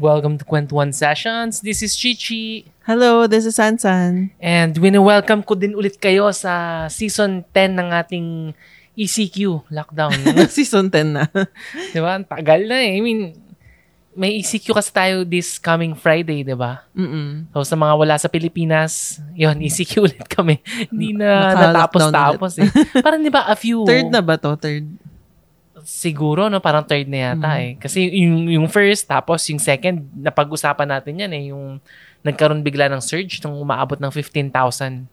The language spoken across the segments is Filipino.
Welcome to Kwentuhan Sessions. This is Chichi. Hello, this is Sansan. And wini-welcome ko din ulit kayo sa season 10 ng ating ECQ lockdown. Season 10 na. di ba? Ang tagal na eh. I mean, may ECQ kasi tayo this coming Friday, di ba? Mm-mm. So sa mga wala sa Pilipinas, yun, ECQ ulit kami. Hindi na natapos-tapos eh. Parang di ba a few... Third na ba to? Third? Siguro, no? Parang third na yata Mm. eh. Kasi yung, yung first, tapos yung second, napag-usapan natin yan eh. Yung nagkaroon bigla ng surge nung umaabot ng 15,000.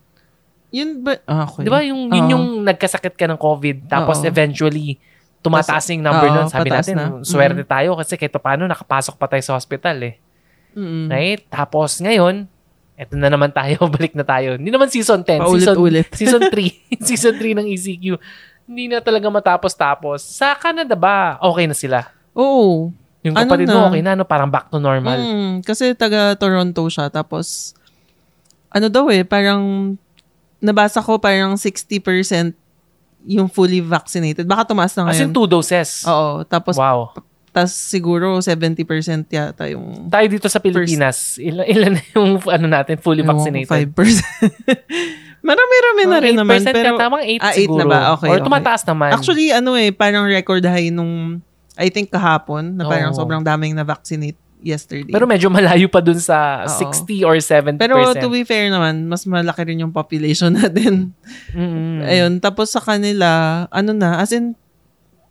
Yun ba? Ah, okay. Di ba? Yung, yun Oo. yung nagkasakit ka ng COVID, tapos Oo. eventually, tumataas yung number Oo, nun. Sabi pataas natin, na. swerte tayo kasi kahit paano nakapasok pa tayo sa hospital eh. Mm-mm. Right? Tapos ngayon, eto na naman tayo, balik na tayo. Hindi naman season 10, season, season 3. season 3 ng ECQ. Hindi na talaga matapos-tapos. Sa Canada ba, okay na sila? Oo. Yung Ano kapatid mo, na? okay na, no? parang back to normal. Mm, kasi taga Toronto siya. Tapos, ano daw eh, parang, nabasa ko parang 60% yung fully vaccinated. Baka tumaas na As in ngayon. two doses. Oo. Tapos, wow. tas siguro 70% yata yung Tayo dito sa Pilipinas, ilan, ilan na yung ano natin, fully vaccinated? 5%. Marami-rami na rin naman. 8% Pero, tamang 8 Ah, eight siguro. na ba? Okay, Or okay. tumataas naman. Actually, ano eh, parang record high nung, I think kahapon, na parang Oo. sobrang daming na-vaccinate yesterday. Pero medyo malayo pa dun sa Oo. 60 or 70%. Pero to be fair naman, mas malaki rin yung population natin. Mm-mm. Ayun, tapos sa kanila, ano na, as in,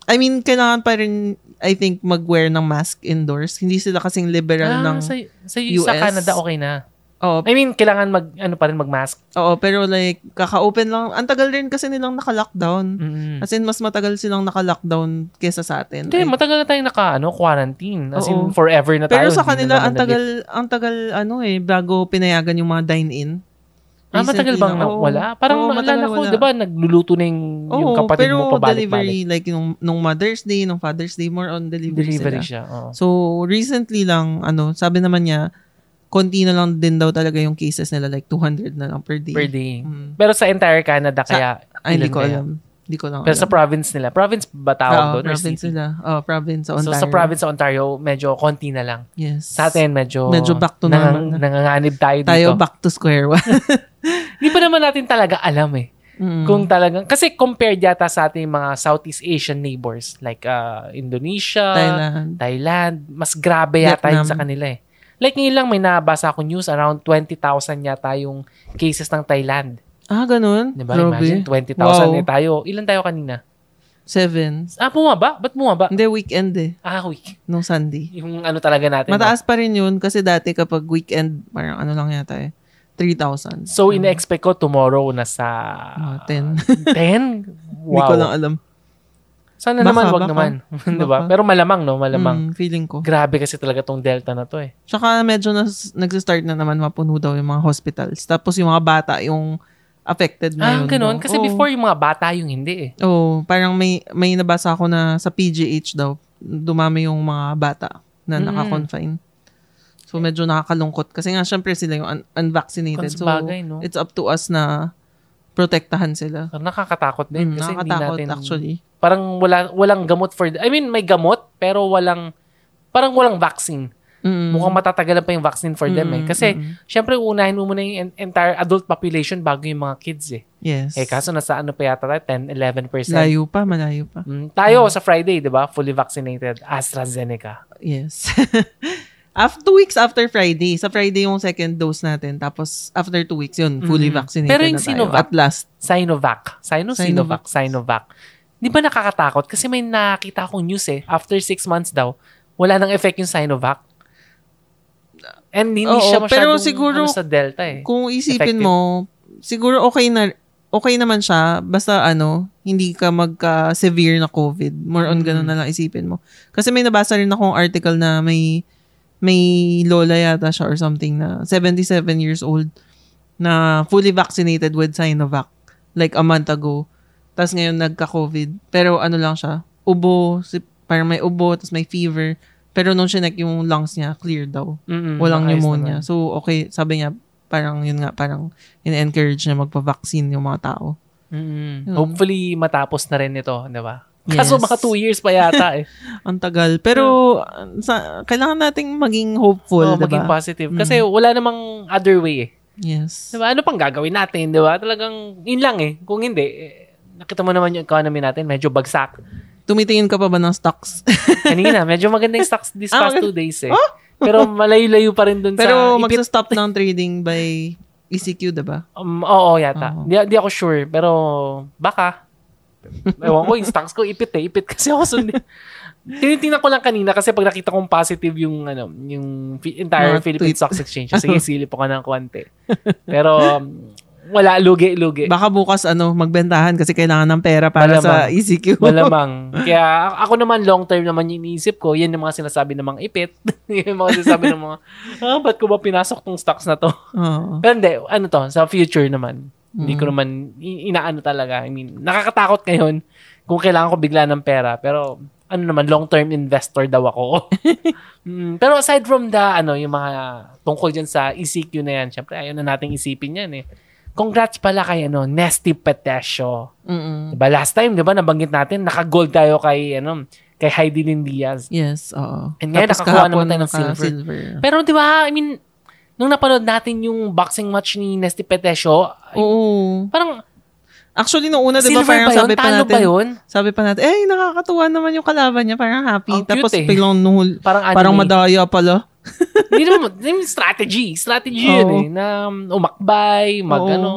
I mean, kailangan pa rin, I think, mag-wear ng mask indoors. Hindi sila kasing liberal Ah, ng... sa, sa, sa US. Canada okay na. Oo, I mean, kailangan mag, ano pa rin, mag-mask. oo, pero like, kaka-open lang. Ang tagal rin kasi nilang naka-lockdown. Mm. As in, mas matagal silang naka-lockdown kesa sa atin. Hindi, Like, matagal na tayong naka, ano, quarantine. As in, Oo. forever na tayo. Pero sa kanila, ang tagal, ang tagal, ano eh, bago pinayagan yung mga dine-in. Ah, matagal bang na, wala? Parang naalala matagal ko, di ba, nagluluto na yung, yung Oo, kapatid pero mo pabalik-balik. delivery, like nung, nung Mother's Day, nung Father's Day, more on delivery, Delivery sila. siya. oo. So, recently lang, ano, sabi naman niya, konti na lang din daw talaga yung cases nila, like 200 na lang per day. per day. Mm. Pero sa entire Canada, kaya, Ay, hindi ko alam. Hindi ko lang Pero alam. sa province nila. Province ba tawag Oo, doon? Province nila. Oh, province sa So, Ontario. sa province sa Ontario, medyo konti na lang. Yes. Sa atin, medyo... Medyo back to nangang- normal na. Nanganganib tayo dito. Tayo back to square one. Hindi pa naman natin talaga alam eh. Mm. Kung talagang... Kasi compared yata sa ating mga Southeast Asian neighbors like uh, Indonesia, Thailand. Thailand, mas grabe yata yun Vietnam. sa kanila eh. Like ngayon lang may nabasa ako news, around 20,000 yata yung cases ng Thailand. Ah, ganun? Diba? Grabe. Imagine, 20,000 Wow. eh tayo. Ilan tayo kanina? Seven. Ah, bumaba? Ba't bumaba? Hindi, weekend eh. Ah, week. Nung Sunday. Yung ano talaga natin. Mataas pa rin yun kasi dati kapag weekend, parang ano lang yata eh. 3,000. So, ina-expect ko tomorrow na sa... Mga 10. 10? Hindi Wow. ko lang alam. Sana Baka, naman, wag baka. naman. diba? Baka. Pero malamang, no? Malamang. Mm, feeling ko. Grabe kasi talaga tong Delta na to eh. Tsaka medyo nas, nag-start na naman mapuno daw yung mga hospitals. Tapos yung mga bata, yung affected Ah, ngayon. ganun. daw. Kasi Oo. before yung mga bata yung hindi eh. Oo, parang may may nabasa ako na sa PGH daw, dumami yung mga bata na Mm. naka-confine. So medyo nakakalungkot kasi nga syempre sila yung un- unvaccinated. Kung So no? it's up to us na protektahan sila. Nakakatakot din. Mm, kasi hindi nakakatakot natin... actually. Parang wala, walang gamot for... I mean, may gamot, pero walang... Parang walang vaccine. Mm. Mukhang matatagalan pa yung vaccine for them eh. Mm, Kasi, mm. syempre, unahin mo muna yung en- entire adult population bago yung mga kids eh. Yes. Eh, kaso nasa ano pa yata tayo? 10, 11%. Layo pa, malayo pa. Mm, tayo sa Friday, di ba? Fully vaccinated. AstraZeneca. Yes. after two weeks after Friday, sa Friday yung second dose natin. Tapos after two weeks, yun, fully Mm. vaccinated Pero yung na tayo. Sinovac, At last. Sinovac. Sino? Sinovac. Sinovac. Di ba nakakatakot? Kasi may nakita akong news eh. After six months daw, wala nang effect yung Sinovac. And hindi Oo, siya pero masyadong siguro- ano, sa Delta eh. Kung isipin Effective. mo, siguro okay na okay naman siya basta ano, hindi ka magka-severe na COVID. More on Mm. ganun na lang isipin mo. Kasi may nabasa rin akong article na may may lola yata siya or something na 77 years old na fully vaccinated with Sinovac like a month ago. Tapos ngayon nagka-COVID. Pero ano lang siya, ubo, si, parang may ubo, tapos may fever. Pero nung sinek yung lungs niya, clear daw. Mm-mm, Walang pneumonia. naman. So, okay, sabi niya, parang yun nga, parang in-encourage niya magpa-vaccine yung mga tao. Mm-mm. Yun. Hopefully, matapos na rin ito, di ba? Kaso Yes. mga two years pa yata eh. Ang tagal. Pero, sa, kailangan nating maging hopeful, Oo, diba? maging positive. Kasi wala namang other way eh. Yes. Diba? Ano pang gagawin natin, diba? Talagang, yun lang eh. Kung hindi, eh, nakita mo naman yung economy natin, medyo bagsak. Tumitingin ka pa ba ng stocks? Kanina, medyo maganda yung stocks this Ah, past maganda. two days eh. Pero malayo-layo pa rin dun Pero sa... ipit- magsa-stop ng trading by ECQ, diba? Um, oo, yata. Oo. Di, di ako sure, pero baka. Ewan ko, yung stocks ko, ipit eh. Ipit kasi ako sundin. Tinitingnan ko lang kanina kasi pag nakita kong positive yung ano, yung entire Mga Philippine tweet. Stock Exchange. Sige, silip ko ng konti. Pero um, wala, lugi-lugi. Baka bukas, ano, magbentahan kasi kailangan ng pera para sa Malamang. ECQ. Malamang. Kaya ako naman long term naman yung iniisip ko. Yan yung mga sinasabi ng mga ipit. yung mga sinasabi ng mga, ah, ba't ko ba pinasok tong stocks na to? Oo. Pero hindi, ano to, sa future naman. Hindi Mm. ko naman i- inaano talaga. I mean, nakakatakot ngayon kung kailangan ko bigla ng pera. Pero ano naman, long-term investor daw ako. Mm, pero aside from the, ano, yung mga tungkol dyan sa ECQ na yan, syempre ayaw na nating isipin yan eh. Congrats pala kay ano, Nesty Petesio. Mm-mm. Diba last time, diba nabanggit natin, naka-gold tayo kay, ano, kay Heidi Lynn Diaz. Yes, oo. And ngayon, Tapos nakakuha naman tayo ng naka- silver. Pero di ba, I mean, nung napanood natin yung boxing match ni Nesty Petesio, Oo. parang Actually, nung una, di ba, parang ba sabi pa Talo natin, ba yun? sabi pa natin, eh, nakakatuwa naman yung kalaban niya, parang happy. Ang cute Tapos, eh. biglang nuhul, Parang anime. parang madaya pala. Hindi naman, I mean, strategy. Strategy yun Oo. eh. Na um, umakbay, mag Oo. ano.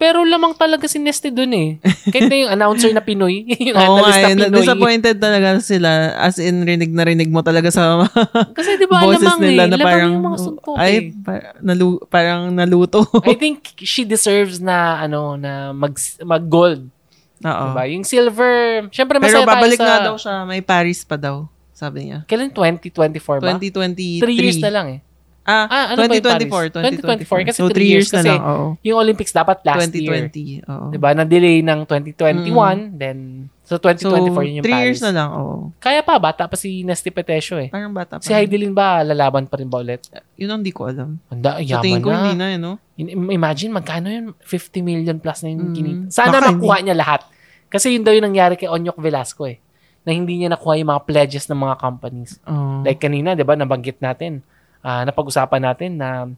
Pero lamang talaga si Nesty dun eh. Kahit na yung announcer na Pinoy, yung Oo analyst na eh, Pinoy. disappointed talaga sila. As in, rinig na rinig mo talaga sa Kasi di ba, boses lamang nila eh. na Lamang parang, yung mga suntok ay, eh. pa- nalu, parang naluto. I think she deserves na ano na mag mag gold, Oo. diba? Yung silver, syempre Pero masaya tayo babalik sa nga daw siya, may Paris pa daw, sabi niya. Kailan 2024 ba? 2023. 3 years na lang eh. Ah, Ah, ano ba yung 2024, 2024. 2024, kasi so, 3 three years, years na kasi lang, oo. Yung Olympics dapat last year. 2020, oo. Diba? Na-delay ng 2021, then so 2024 So, yun yung 3 Paris. years na lang, oo. Kaya pa, bata pa si Nesty Petesio eh. Parang bata pa. Si Heidi Lynn ba, lalaban pa rin ba ulit? Yun ang di ko alam. Handa, yaman tingin ko, na. hindi na, eh, no? In- Imagine, magkano yun? 50 million plus na yung Mm. kinita. Sana Baka makuha niya lahat. Kasi yun daw yung nangyari kay Onyok Velasco eh. Na hindi niya nakuha yung mga pledges ng mga companies. Oo. Like kanina, di ba, nabanggit natin. Ah napag-usapan natin na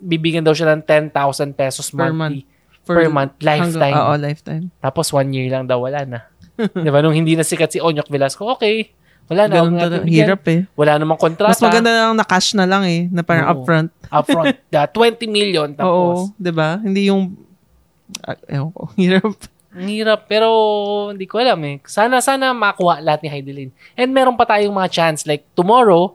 bibigyan daw siya ng 10,000 pesos Per monthly. For- per month, lifetime. Oo, lifetime. Tapos one year lang daw, wala na. di ba? Nung hindi na sikat si Onyok Velasco, okay. Wala na. Ganun talaga. Hirap eh. Wala namang kontrata. Mas maganda lang na cash na lang eh, na parang Oo. upfront. Upfront. The 20 million. Tapos, Oo, 'di ba? Hindi yung ah, ewan ko, hirap. Hirap, pero hindi ko alam eh. Sana, sana makuha lahat ni Heidelin. And meron pa tayong mga chance. Like, tomorrow,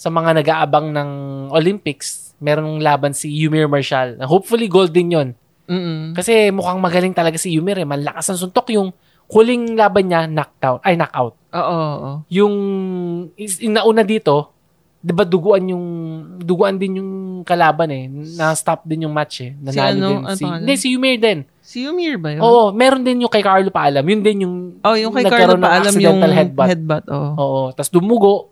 sa mga nag-aabang ng Olympics, merong laban si Yumir Marshall. Hopefully, gold din yon Mm. Kasi mukhang magaling talaga si Yumir eh. Malakas ang suntok. Yung huling laban niya, knockdown. Ay, knockout. Oo, oo. Yung, yung nauna dito, di ba duguan yung, duguan din yung kalaban eh. Na-stop din yung match eh. Nanalo Si ano? din. Ano Si, pangalan? hindi, si Yumir din. Si Yumir ba yun? Oo, meron din yung kay Carlo Paalam. Yun din yung Oh, yung kay Carlo nagkaroon ng pa alam yung headbutt. headbutt. oo. Oo, tapos dumugo.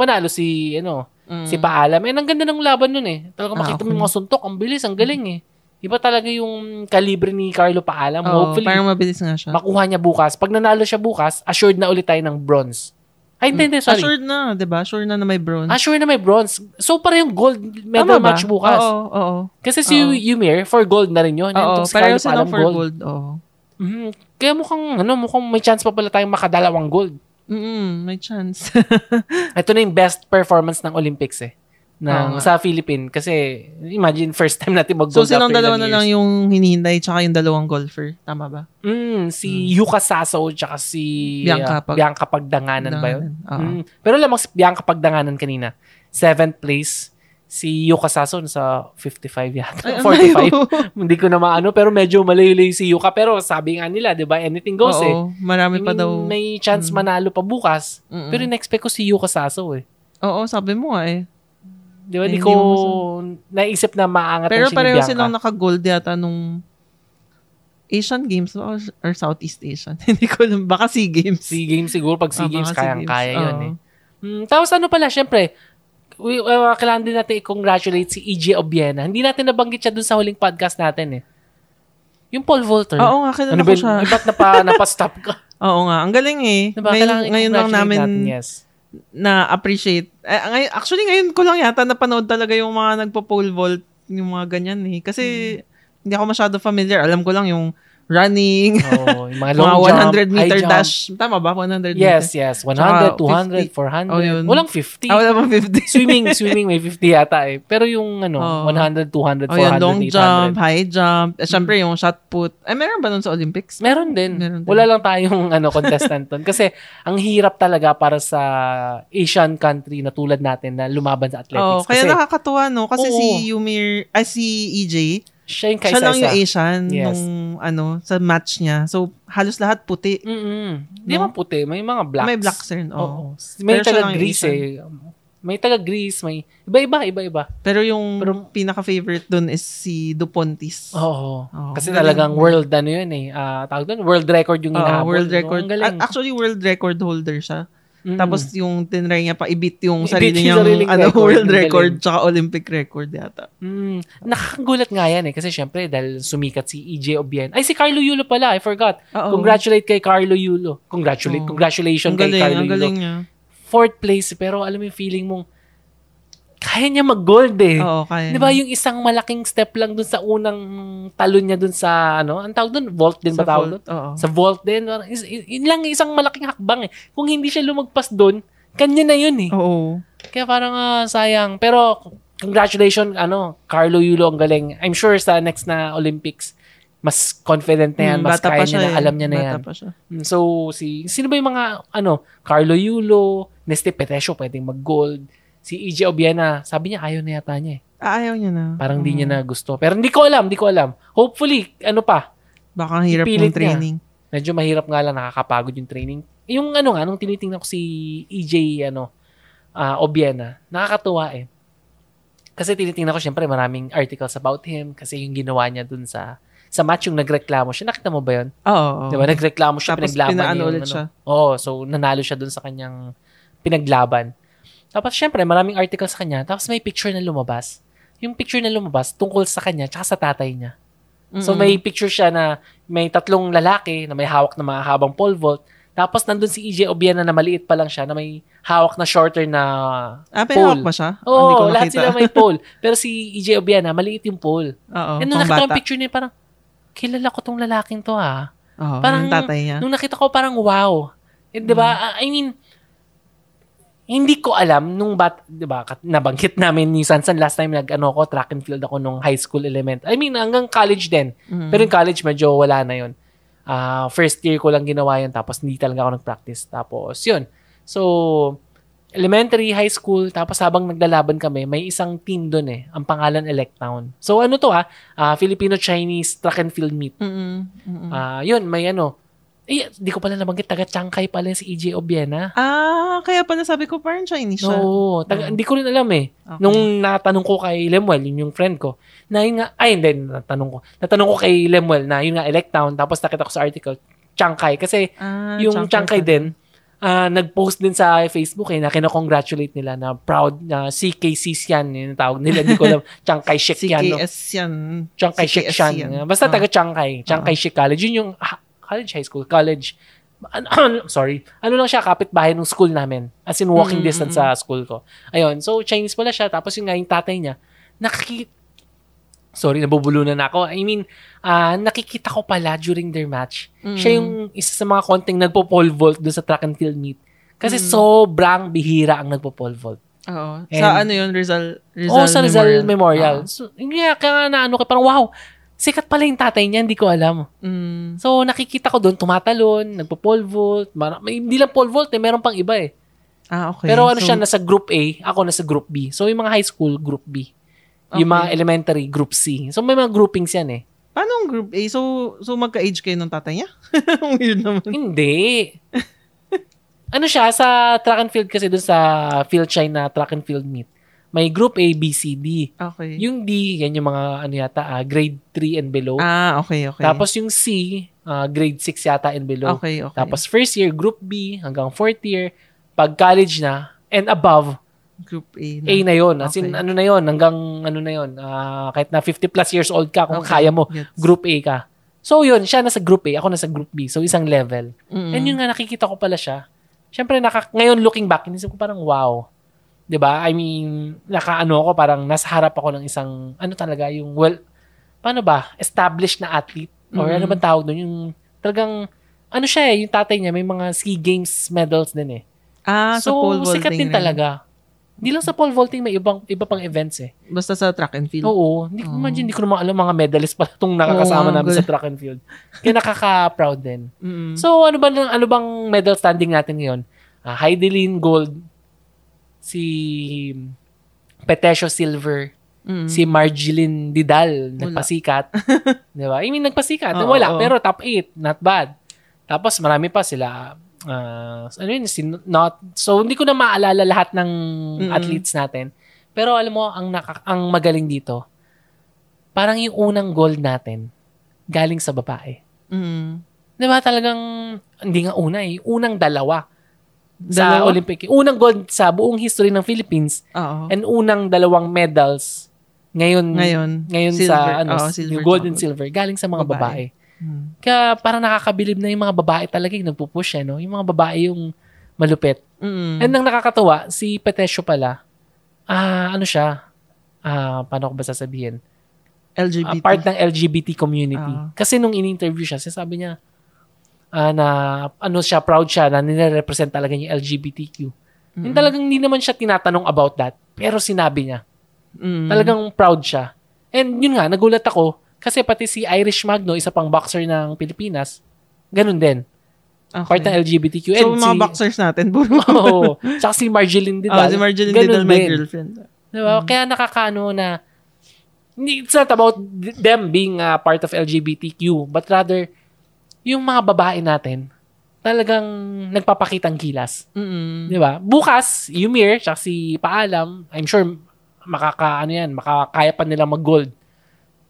Panalo si ano, Mm. si Paalam. Eh, ang ganda ng laban nun eh. Talaga Ah, makita mo okay. yung mga suntok, ang bilis, ang galing eh. Iba talaga yung kalibre ni Carlo Paalam. Oo, Hopefully, parang mabilis nga siya. makuha niya bukas. Pag nanalo siya bukas, assured na ulit tayo ng bronze. Ay, hindi, hindi, sorry. Assured na, 'di ba? Sure na na may bronze. Assured na may bronze. So, para yung gold medal Tama ba? match bukas. Oo, oo. Kasi si Oo. Yumir, for gold na rin yun. Oo, pareho Paalam, for gold. Oo. Mhm. Kaya mukhang, ano, mukhang may chance pa pala tayong makadalawang gold. Mm, may chance. Ito na yung best performance ng Olympics eh. Ng, nga. sa Philippine. Kasi, imagine, first time natin mag-gold so silang dalawa na lang yung hinihintay tsaka yung dalawang golfer. Tama ba? Mm, si Yuka Sasso tsaka si Bianca Pag- Bianca Pagdanganan ba yun? Oo. Mm, pero lamang si Bianca Pagdanganan kanina. Seventh place. Si Yuka Sasso sa 55 yata. Ay, ang 45. Hindi ko na maano. Pero medyo malayo-layo si Yuka. Pero sabi nga nila, di ba? Anything goes eh. Oo, marami pa I mean, daw. May chance manalo pa bukas. Mm-mm. Pero in-expect ko si Yuka Sasso eh. Oo, sabi mo nga eh. Di ba? Di Hindi ko naisip na maangat Pero ang si pareho Bianca. silang naka-gold yata nung Asian Games or, or Southeast Asian. Hindi ko alam. Baka SEA Games. SEA Games siguro. Pag SEA Ah, Games, kayang-kaya Games. yun eh. Mm, tapos ano pala, syempre, we, uh, kailangan din natin i-congratulate si EJ Obiena. Hindi natin nabanggit siya dun sa huling podcast natin eh. Yung pole vaulter. Oo nga, kilala ano ko siya. ba't napa, napastop ka? Oo nga, ang galing eh. Diba? ngayon, ngayon lang namin natin, yes. na-appreciate. Eh, ngayon, actually, ngayon ko lang yata napanood talaga yung mga nagpo-pole vault, yung mga ganyan eh. Kasi, Hmm. hindi ako masyado familiar. Alam ko lang yung running, yung mga long mga jump, 100 meter high jump. dash. Tama ba? 100 Yes, meter? yes. 100, Tsaka 200, 50. 400. Oh, yun. Walang 50. Ah, wala bang 50? swimming, swimming may 50 yata eh. Pero yung ano, Oo. 100, 200, 400, Oh, yun, long 800. jump, high jump. Eh, syempre, yung shot put. Eh, meron ba nun sa Olympics? Meron din. Meron din. Wala lang tayong ano contestant doon kasi ang hirap talaga para sa Asian country na tulad natin na lumaban sa athletics. Oh, kaya kasi nakakatuwa, no? Kasi Oo. si Yumir, ay si EJ, siya yung siya lang yung. Asian Yes. nung ano, sa match niya. So, halos lahat puti. Mm-mm. Hindi No? naman puti. May mga blacks. May blacks rin, Oo. oo. May Pero taga-Greece eh. May taga-Greece, may iba-iba, iba-iba. Pero yung Pero- pinaka-favorite dun is si Dupontis. Oo. Oo, Kasi galing. talagang world ano yun eh. Ah, tawag doon, world record yung Oo, inaabot. world no? record. A- Actually, world record holder siya. Mm. Tapos yung tinry niya pa i-beat yung I-beat sarili yung niyang ano, record. world record galing. tsaka Olympic record yata. Mm, nakakagulat nga yan eh. Kasi syempre, dahil sumikat si EJ Obien. Ay, si Carlo Yulo pala. I forgot. Oo. Congratulate kay Carlo Yulo. Congratulate. Oo. Congratulations Ang kay galing, Carlo Yulo. galing niya. Fourth place. Pero alam mo yung feeling mong, kaya niya mag-gold eh. Oo, kaya. Di ba yung isang malaking step lang dun sa unang talon niya dun sa, ano, ang tawag dun? Vault din ba Sa tawag vault, dun? Oo. Sa vault din. Is- Yun lang isang malaking hakbang eh. Kung hindi siya lumagpas dun, kanya na yun eh. Oo. Kaya parang ah, sayang. Pero congratulations, ano, Carlo Yulo ang galing. I'm sure sa next na Olympics, mas confident na yan, Hmm, mas kaya niya na, eh. alam niya na Bata yan. pa siya. Mm, So, si, sino ba yung mga, ano, Carlo Yulo, Neste Petesio, pwedeng mag-gold. Si EJ Obiena, sabi niya, ayaw na yata niya eh. Ah, ayaw niya na. Parang di Oo. niya na gusto. Pero hindi ko alam, hindi ko alam. Hopefully, ano pa, Baka ang hirap ng training. medyo mahirap nga lang, nakakapagod yung training. Yung ano nga, nung tinitingnan ko si EJ, ano, ah, Obiena, nakakatuwa eh. Kasi tinitingnan ko, syempre, maraming articles about him kasi yung ginawa niya dun sa sa match yung nagreklamo siya. Nakita mo ba yun? Oo. oo. Di ba? Nagreklamo siya, Tapos pinaglaban niya yung ulit ano. siya. Oo, so nanalo siya dun sa kanyang pinaglaban. Tapos syempre, maraming articles sa kanya. Tapos may picture na lumabas. Yung picture na lumabas tungkol sa kanya tsaka sa tatay niya. So Mm-mm. may picture siya na may tatlong lalaki na may hawak na mga habang pole vault. Tapos nandun si EJ Obiena na maliit pa lang siya na may hawak na shorter na Ah, may pole. hawak ba siya? Oo, Hindi ko lahat nakita. sila may pole. Pero si EJ Obiena, maliit yung pole. Oo, And nung nakita ko picture niya, parang, kilala ko tong lalaking to ah. Oo, parang- yung tatay niya. Nung nakita ko parang wow. Eh, 'di Mm. ba? Ah, I mean hindi ko alam nung bat, 'di ba? Nabanggit namin ni Sansan last time nag-ano ko track and field ako nung high school element. I mean hanggang college din. Mm. Pero yung college medyo wala na 'yon. Ah, first year ko lang ginawa 'yun tapos hindi talaga ako nag-practice. Tapos 'yun. So elementary, high school, tapos habang naglalaban kami, may isang team doon eh. Ang pangalan Electown. So ano to ah? Ah, Filipino-Chinese track and field meet. Mm-mm. Mm-mm. Ah, yun, may ano. Eh, di ko pala nabanggit, taga Chiangkai pala si EJ Obiena. Ah, kaya pala sabi ko parang Chinese siya. No, taga, hindi ko rin alam eh. Okay. Nung natanong ko kay Lemuel, yun yung friend ko, na yun nga, ay hindi, natanong ko. Natanong ko kay Lemuel na yun nga, Electown, tapos nakita ko sa article, Chiangkai. Kasi Ah, yung Chiangkai pala. din, ah, nag-post din sa Facebook eh, na kinakongratulate nila na proud na CKCs yan, yung tawag nila, hindi ko alam, Chiangkai Shek yan. no? CKS Kai-shek CKS siya. yan. Basta Ah. taga Chiang Kai. Chiang Kai-shek College. Yun yung ah, college, high school, college. Ano, sorry. Ano lang siya, kapitbahay ng school namin. As in, walking Mm, distance mm, sa school ko. Ayun. So, Chinese pala siya. Tapos yung nga, yung tatay niya, nakikita, sorry, nabubulunan na ako. I mean, ah, nakikita ko pala during their match. Mm. Siya yung isa sa mga konting nagpo-pole vault doon sa track and field meet. Kasi Mm. sobrang bihira ang nagpo-pole vault. Oo. And- sa ano yun, Rizal, Rizal Oo, sa Rizal Ah. Memorial. So, yun nga, kaya nga na ano, parang wow, sikat pala yung tatay niya, hindi ko alam. Mm. So, nakikita ko doon, tumatalon, nagpo-pole vault. Mar- may, hindi lang pole vault, eh, meron pang iba eh. Ah, okay. Pero ano So, siya, nasa group A, ako nasa group B. So, yung mga high school, group B. Yung Okay. mga elementary, group C. So, may mga groupings yan eh. Paano ang group A? So, so magka-age kayo ng tatay niya? Weird naman. Hindi. ano siya, sa track and field kasi doon sa field shine na track and field meet. May group A, B, C, D. Okay. Yung D, yan yung mga ano yata, ah, grade 3 and below. ah, okay, okay. Tapos yung C, ah, grade 6 yata and below. okay, okay. Tapos first year, group B hanggang fourth year. Pag college na, and above, group A na. A na yon As in, Okay. ano na yon hanggang ano na yon Ah, kahit na 50 plus years old ka, kung Okay, kaya mo, gets. group A ka. So, yun, siya nasa group A, ako nasa group B. So, isang level. Mm-mm. And yun nga, nakikita ko pala siya. Siyempre, naka, ngayon looking back, inisip ko parang, wow. 'Di ba I mean, nakaano ako, parang nasa harap ako ng isang, ano talaga, yung, well, paano ba? Established na athlete. Or Mm. ano ba tawag doon? Yung talagang, ano siya eh, yung tatay niya, may mga ski games medals din eh. Ah, sa pole vaulting sikat din rin. talaga. Hindi lang sa pole vaulting, may ibang, iba pang events eh. Basta sa track and field. Oo. Hindi ko Oh. imagine, hindi ko naman alam mga medalist pala itong nakakasama Oo, namin good. sa track and field. Kaya nakaka-proud din. Mm-mm. So, ano ba ano bang medal standing natin ngayon? Uh, Heidelin Gold, si Petesio Silver, Mm-mm. si Marjeline Didal, nagpasikat. Di ba? I mean, nagpasikat. Oo, Wala, oo. pero top 8, not bad. Tapos marami pa sila, ah, ano yun, si not, so hindi ko na maalala lahat ng Mm-mm. athletes natin. Pero alam mo, ang, naka, ang magaling dito, parang yung unang gold natin, galing sa babae. Mm. Di ba talagang, hindi nga una eh, unang dalawa sa Dalawa? Olympic. Unang gold sa buong history ng Philippines Oo. and unang dalawang medals ngayon Ngayon, ngayon silver. sa ano, Oo, silver yung gold and tsaka silver galing sa mga babae. gold. Mm. Kaya parang nakakabilib na yung mga babae talaga yung nagpupush eh, no? Yung mga babae yung malupit. Mm. And ang nakakatawa, si Petesio pala, ah ano siya, ah paano ko ba sasabihin? Ah, LGBT. part ng LGBT community. Ah. Kasi nung in-interview siya, sinasabi niya ah, na ano siya, proud siya na nire-represent talaga yung LGBTQ. Yung talagang hindi naman siya tinatanong about that, pero sinabi niya. Mm. Talagang proud siya. And yun nga, nagulat ako, kasi pati si Irish Magno, isa pang boxer ng Pilipinas, ganun din. Okay. Part ng LGBTQ. So, And mga si, boxers natin. Oo. Tsaka si Marjeline Didal. Oh, si ganun Didal, my girlfriend. Diba? Kaya nakakaano na, it's not about them being a part of LGBTQ, but rather, yung mga babae natin, talagang nagpapakitang kilas. Mm. Di ba? Bukas, Yumir, tsaka si Paalam, I'm sure, makaka, ano yan, makakaya pa nila mag-gold.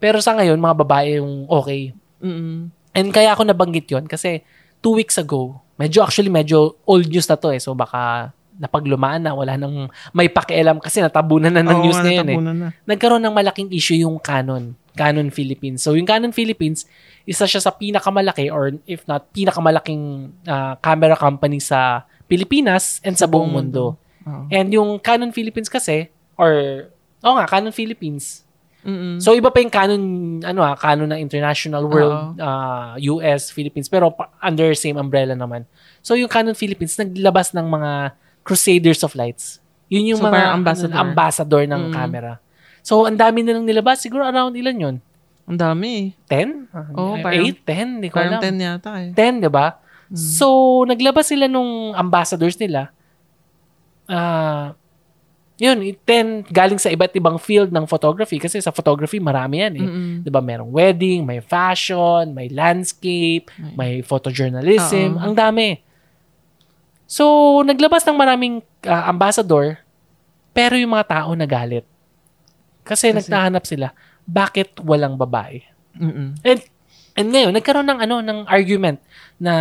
Pero sa ngayon, mga babae yung okay. Mm. And kaya ako nabanggit yon kasi two weeks ago, medyo actually medyo old news na to eh. So baka napaglumaan na, wala nang may pakialam kasi natabunan na ng Oo news nga, ngayon eh. na. Nagkaroon ng malaking issue yung Canon. Canon Philippines. So yung Canon Philippines, isa siya sa pinakamalaki or if not pinakamalaking ah, camera company sa Pilipinas and sa buong mundo. Oo. And yung Canon Philippines kasi, or, oo nga, Canon Philippines, Mm-mm. So iba pa yung canon ano ah, canon ng international world ah, US Philippines pero under same umbrella naman. So yung Canon Philippines naglabas ng mga Crusaders of Lights. Yun yung So, mga ambassador. ambassador ng Mm. camera. So ang dami nilang nilabas, siguro around ilan yun? Ang dami eh. 10? Oo, 8, parang- 10, hindi ko Parang alam. 10 yata eh. 10, di ba? So, naglabas sila nung ambassadors nila. Ah, yun, 10 galing sa iba't ibang field ng photography kasi sa photography marami yan eh. Mm-mm. 'Di ba? Merong wedding, may fashion, may landscape, may photojournalism, Oo. ang dami. So, naglabas ng maraming ah, ambassador pero yung mga tao nagalit. Kasi, Kasi- nagtahanap sila, bakit walang babae? Mm-mm. And, and ngayon, nagkaroon ng ano, ng argument na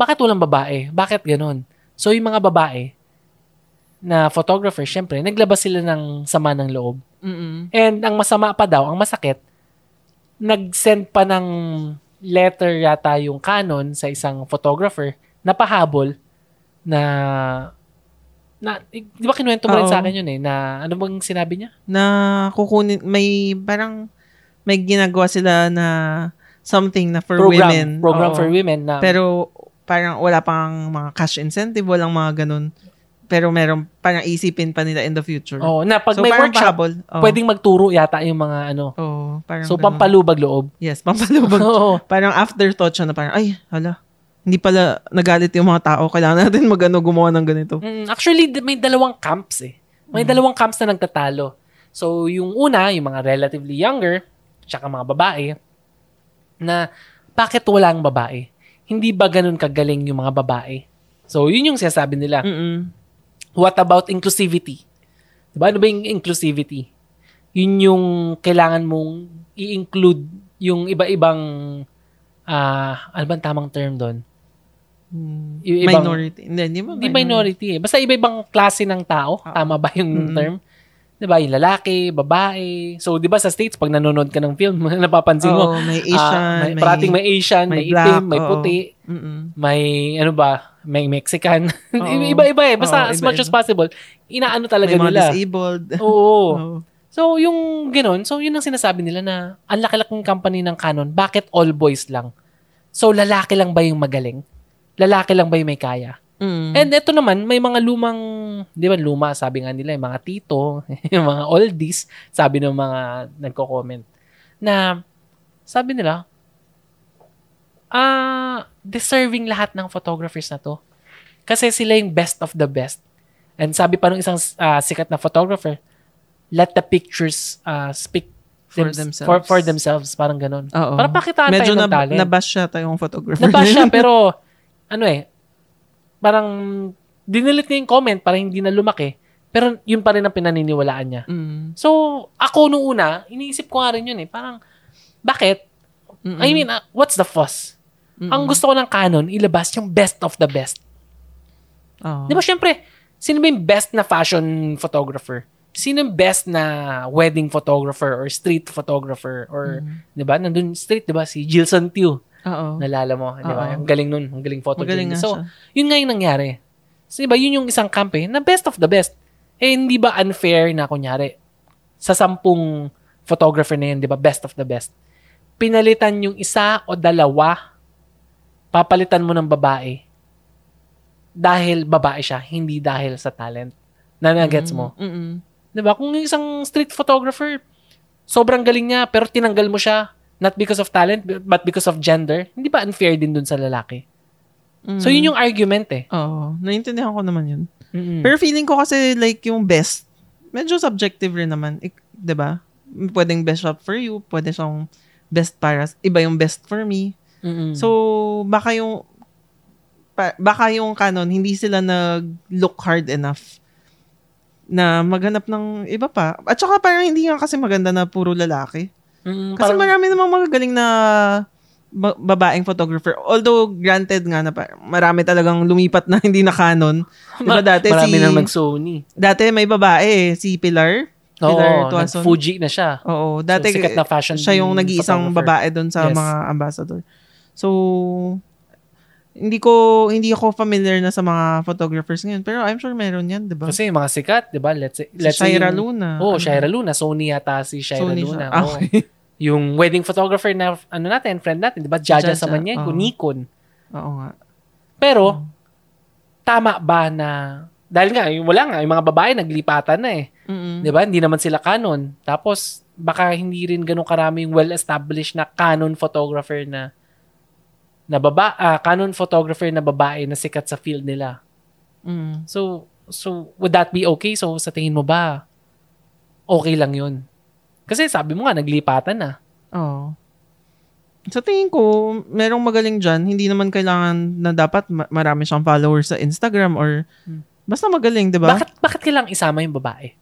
bakit walang babae? Bakit ganun? So, yung mga babae na photographer, syempre, naglabas sila ng sama ng loob. Mm-mm. And ang masama pa daw, ang masakit, nag-send pa ng letter yata yung Canon sa isang photographer na pahabol na na, di ba kinuwento mo rin sa akin yun eh, na ano bang sinabi niya? Na kukunin, may parang, may ginagawa sila na something na for program, women. program Oo. for women na Pero parang wala pang mga cash incentive, walang mga ganun. Pero meron parang isipin pa nila in the future. oh, na pag so may parang workshop. Oo. pwedeng magturo yata yung mga ano. Oo, parang So, ganun. pampalubag loob. Yes, pampalubag. Oo. parang afterthought siya na parang, ay, hala, hindi pala nagalit yung mga tao. Kailangan natin magano gumawa ng ganito. Mm, actually, may dalawang camps eh. May Mm. dalawang camps na nagtatalo. So, yung una, yung mga relatively younger, tsaka mga babae, na bakit walang babae? Hindi ba ganun kagaling yung mga babae? So, yun yung sinasabi nila. Mm-mm. What about inclusivity? Diba? Ano ba yung inclusivity? Yun yung kailangan mong i-include yung iba-ibang ah ano bang tamang term doon? Ibang- minority. Hindi, di ba? Hindi minority eh. Basta iba-ibang klase ng tao. Oo. Tama ba yung Mm-mm. term? 'Di ba? Yung lalaki, babae. So, 'di ba sa States pag nanonood ka ng film, napapansin mo, Oo, may ah, Asian, may, may, parating may Asian, may, may itim, black, may oo. puti, Mm-mm. may ano ba, may Mexican. Oo. Iba-iba eh. Basta Oo, as much as possible, inaano talaga may nila. disabled. Oo. Oo. So, yung gano'n, so yun ang sinasabi nila na ang laki-laking company ng Canon, bakit all boys lang? So, lalaki lang ba yung magaling? Lalaki lang ba yung may kaya? Mm. And ito naman, may mga lumang, di ba luma, sabi nga nila, yung mga tito, yung mga oldies, sabi ng mga nagko-comment, na sabi nila, ah, deserving lahat ng photographers na to. Kasi sila yung best of the best. And sabi pa ng isang ah, sikat na photographer, let the pictures ah, speak For them- themselves. For, for themselves. Parang ganun. Oo. Para pakitaan Medyo tayo ng nab- talent. nabash siya tayong photographer. Nabash siya, pero ano eh, parang dinilit niya yung comment para hindi na lumaki. Pero yun pa rin ang pinaniniwalaan niya. Mm. So, ako nung una, iniisip ko nga rin yun eh. Parang, bakit? Mm-mm. I mean, ah, what's the fuss? Mm-mm. Ang gusto ko ng Canon, ilabas yung best of the best. Oo. Di ba, syempre, sino ba yung best na fashion photographer? Sino yung best na wedding photographer or street photographer? Or, di ba, nandun street, di ba, si Gilson Tew. Oo. Nalala mo, di ba? Ang galing nun. Ang galing photo Magaling nga So, siya. yun nga yung nangyari. So, di ba, yun yung isang camp eh, na best of the best. Eh, hindi ba unfair na, kunyari, sa sampung photographer na yun, di ba, best of the best. Pinalitan yung isa o dalawa, papalitan mo ng babae dahil babae siya, hindi dahil sa talent. Na nagets mo? Mm-mm. Di ba? Kung yung isang street photographer, sobrang galing niya, pero tinanggal mo siya, not because of talent, but because of gender, hindi ba unfair din dun sa lalaki? Mm. So, yun yung argument eh. Oo. Naintindihan ko naman yun. Mm-mm. Pero feeling ko kasi like yung best, medyo subjective rin naman. Ik, ba? Pwedeng best shot for you, pwede siyang best para, iba yung best for me. Mm-mm. So, baka yung pa- baka yung canon, hindi sila nag-look hard enough na maghanap ng iba pa. At saka parang hindi nga kasi maganda na puro lalaki. Mm, Kasi parang- marami namang magagaling na ba- babaeng photographer. Although, granted nga na marami talagang lumipat na hindi na canon. Diba dati marami si... nang nag-Sony. Dati may babae eh, si Pilar. Oo, Pilar Tuason. nag-Fuji na siya. Oo, dati sikat na fashion siya yung nag-iisang babae doon sa Yes. mga ambassador. So, hindi ko hindi ako familiar na sa mga photographers ngayon, pero I'm sure meron 'yan, 'di ba? Kasi mga sikat, di ba? Let's say, Si let's say Shaira yung- Luna. Oh, Ano? Shaira Luna. Sony yata si Shaira Sony Luna. siya. Ah. Okay. Yung wedding photographer na, ano natin, friend natin, di ba? Jaja, Jaja, sa Maniego, oo. Nikon. Oo nga. Pero, tama ba na, dahil nga, yung wala nga, yung mga babae naglipatan na eh. Mm. Di ba? Hindi naman sila canon. Tapos, baka hindi rin ganun karami yung well-established na canon photographer na na baba, ah, canon photographer na babae na sikat sa field nila. Mm. So, so would that be okay? So, sa tingin mo ba, okay lang yun? Kasi sabi mo nga, naglipatan na. Oo. Sa tingin ko, merong magaling dyan. Hindi naman kailangan na dapat ma- marami siyang followers sa Instagram or Hmm. basta magaling, 'di ba? Bakit, bakit kailangang isama yung babae?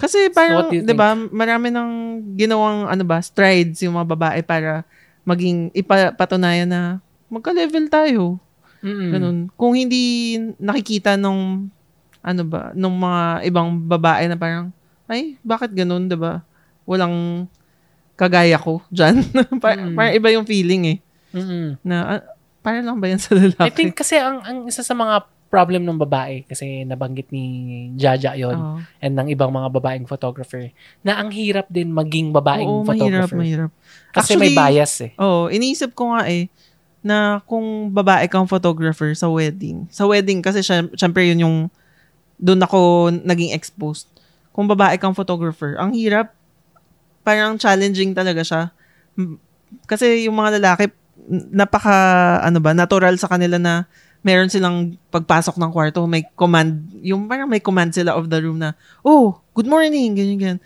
Kasi So, parang, you 'di ba, marami ng ginawang ano ba, strides yung mga babae para maging ipapatunayan na magka-level tayo. Mm-mm. Ganun. Kung hindi nakikita nung ano ba, nung mga ibang babae na parang ay, bakit ganun, 'di ba? Walang kagaya ko diyan. Par- Mm. Parang iba yung feeling eh Mm-mm. na ah, para lang ba yan sa lalaki? I think kasi ang, ang isa sa mga problem ng babae, kasi nabanggit ni Jaja yon Oo. and ng ibang mga babaeng photographer, na ang hirap din maging babaeng Oo, mahirap, photographer. mahirap. Kasi may bias eh. Oo, iniisip ko nga eh, na kung babae kang photographer sa wedding, sa wedding kasi syem- syempre yun yung, doon ako naging exposed. Kung babae kang photographer, ang hirap, parang challenging talaga siya. Kasi yung mga lalaki, napaka, ano ba, natural sa kanila na meron silang pagpasok ng kwarto, may command, yung parang may command sila of the room na, oh, good morning, ganyan, ganyan.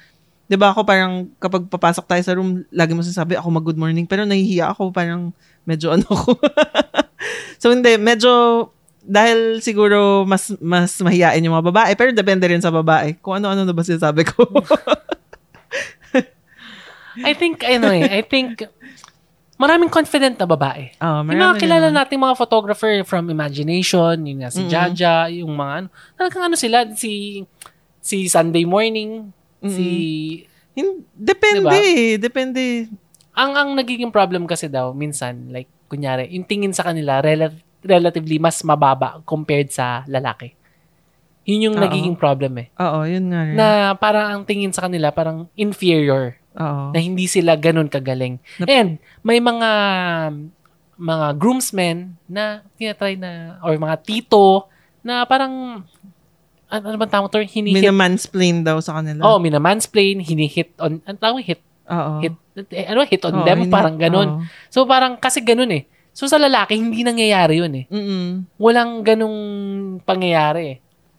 ba ako parang kapag papasok tayo sa room, lagi mo sasabi ako mag good morning, pero nahihiya ako parang medyo ano ko. so hindi, medyo dahil siguro mas mas mahiyain yung mga babae, pero depende rin sa babae. Kung ano-ano na ba sinasabi ko. I think, ano eh, I think, maraming confident na babae. oh, Yung mga kilala nating mga photographer from Imagination, yung nga si Mm. Jaja, yung mga ano, talagang ano sila, si si Sunday morning, si Hin- depende Diba? Depende. ang ang nagiging problem kasi daw minsan like kunyari yung tingin sa kanila rela- relatively mas mababa compared sa lalaki. Yun yung Oo. nagiging problem eh. Oo, yun nga rin. Na parang ang tingin sa kanila parang inferior Oo. na hindi sila ganun kagaling. Nap- And may mga mga groomsmen na tinatry na or mga tito na parang ano, ano bang tawag term? Hinihit. Minamansplain daw sa kanila. oh, minamansplain, hinihit on, ang tawag hit, Oo. hit, eh, ano, hit on Oo, them, hindi- parang ganun. oo. So parang kasi ganun eh. So sa lalaki, hindi nangyayari yun eh. Mm-mm. Walang ganung pangyayari eh.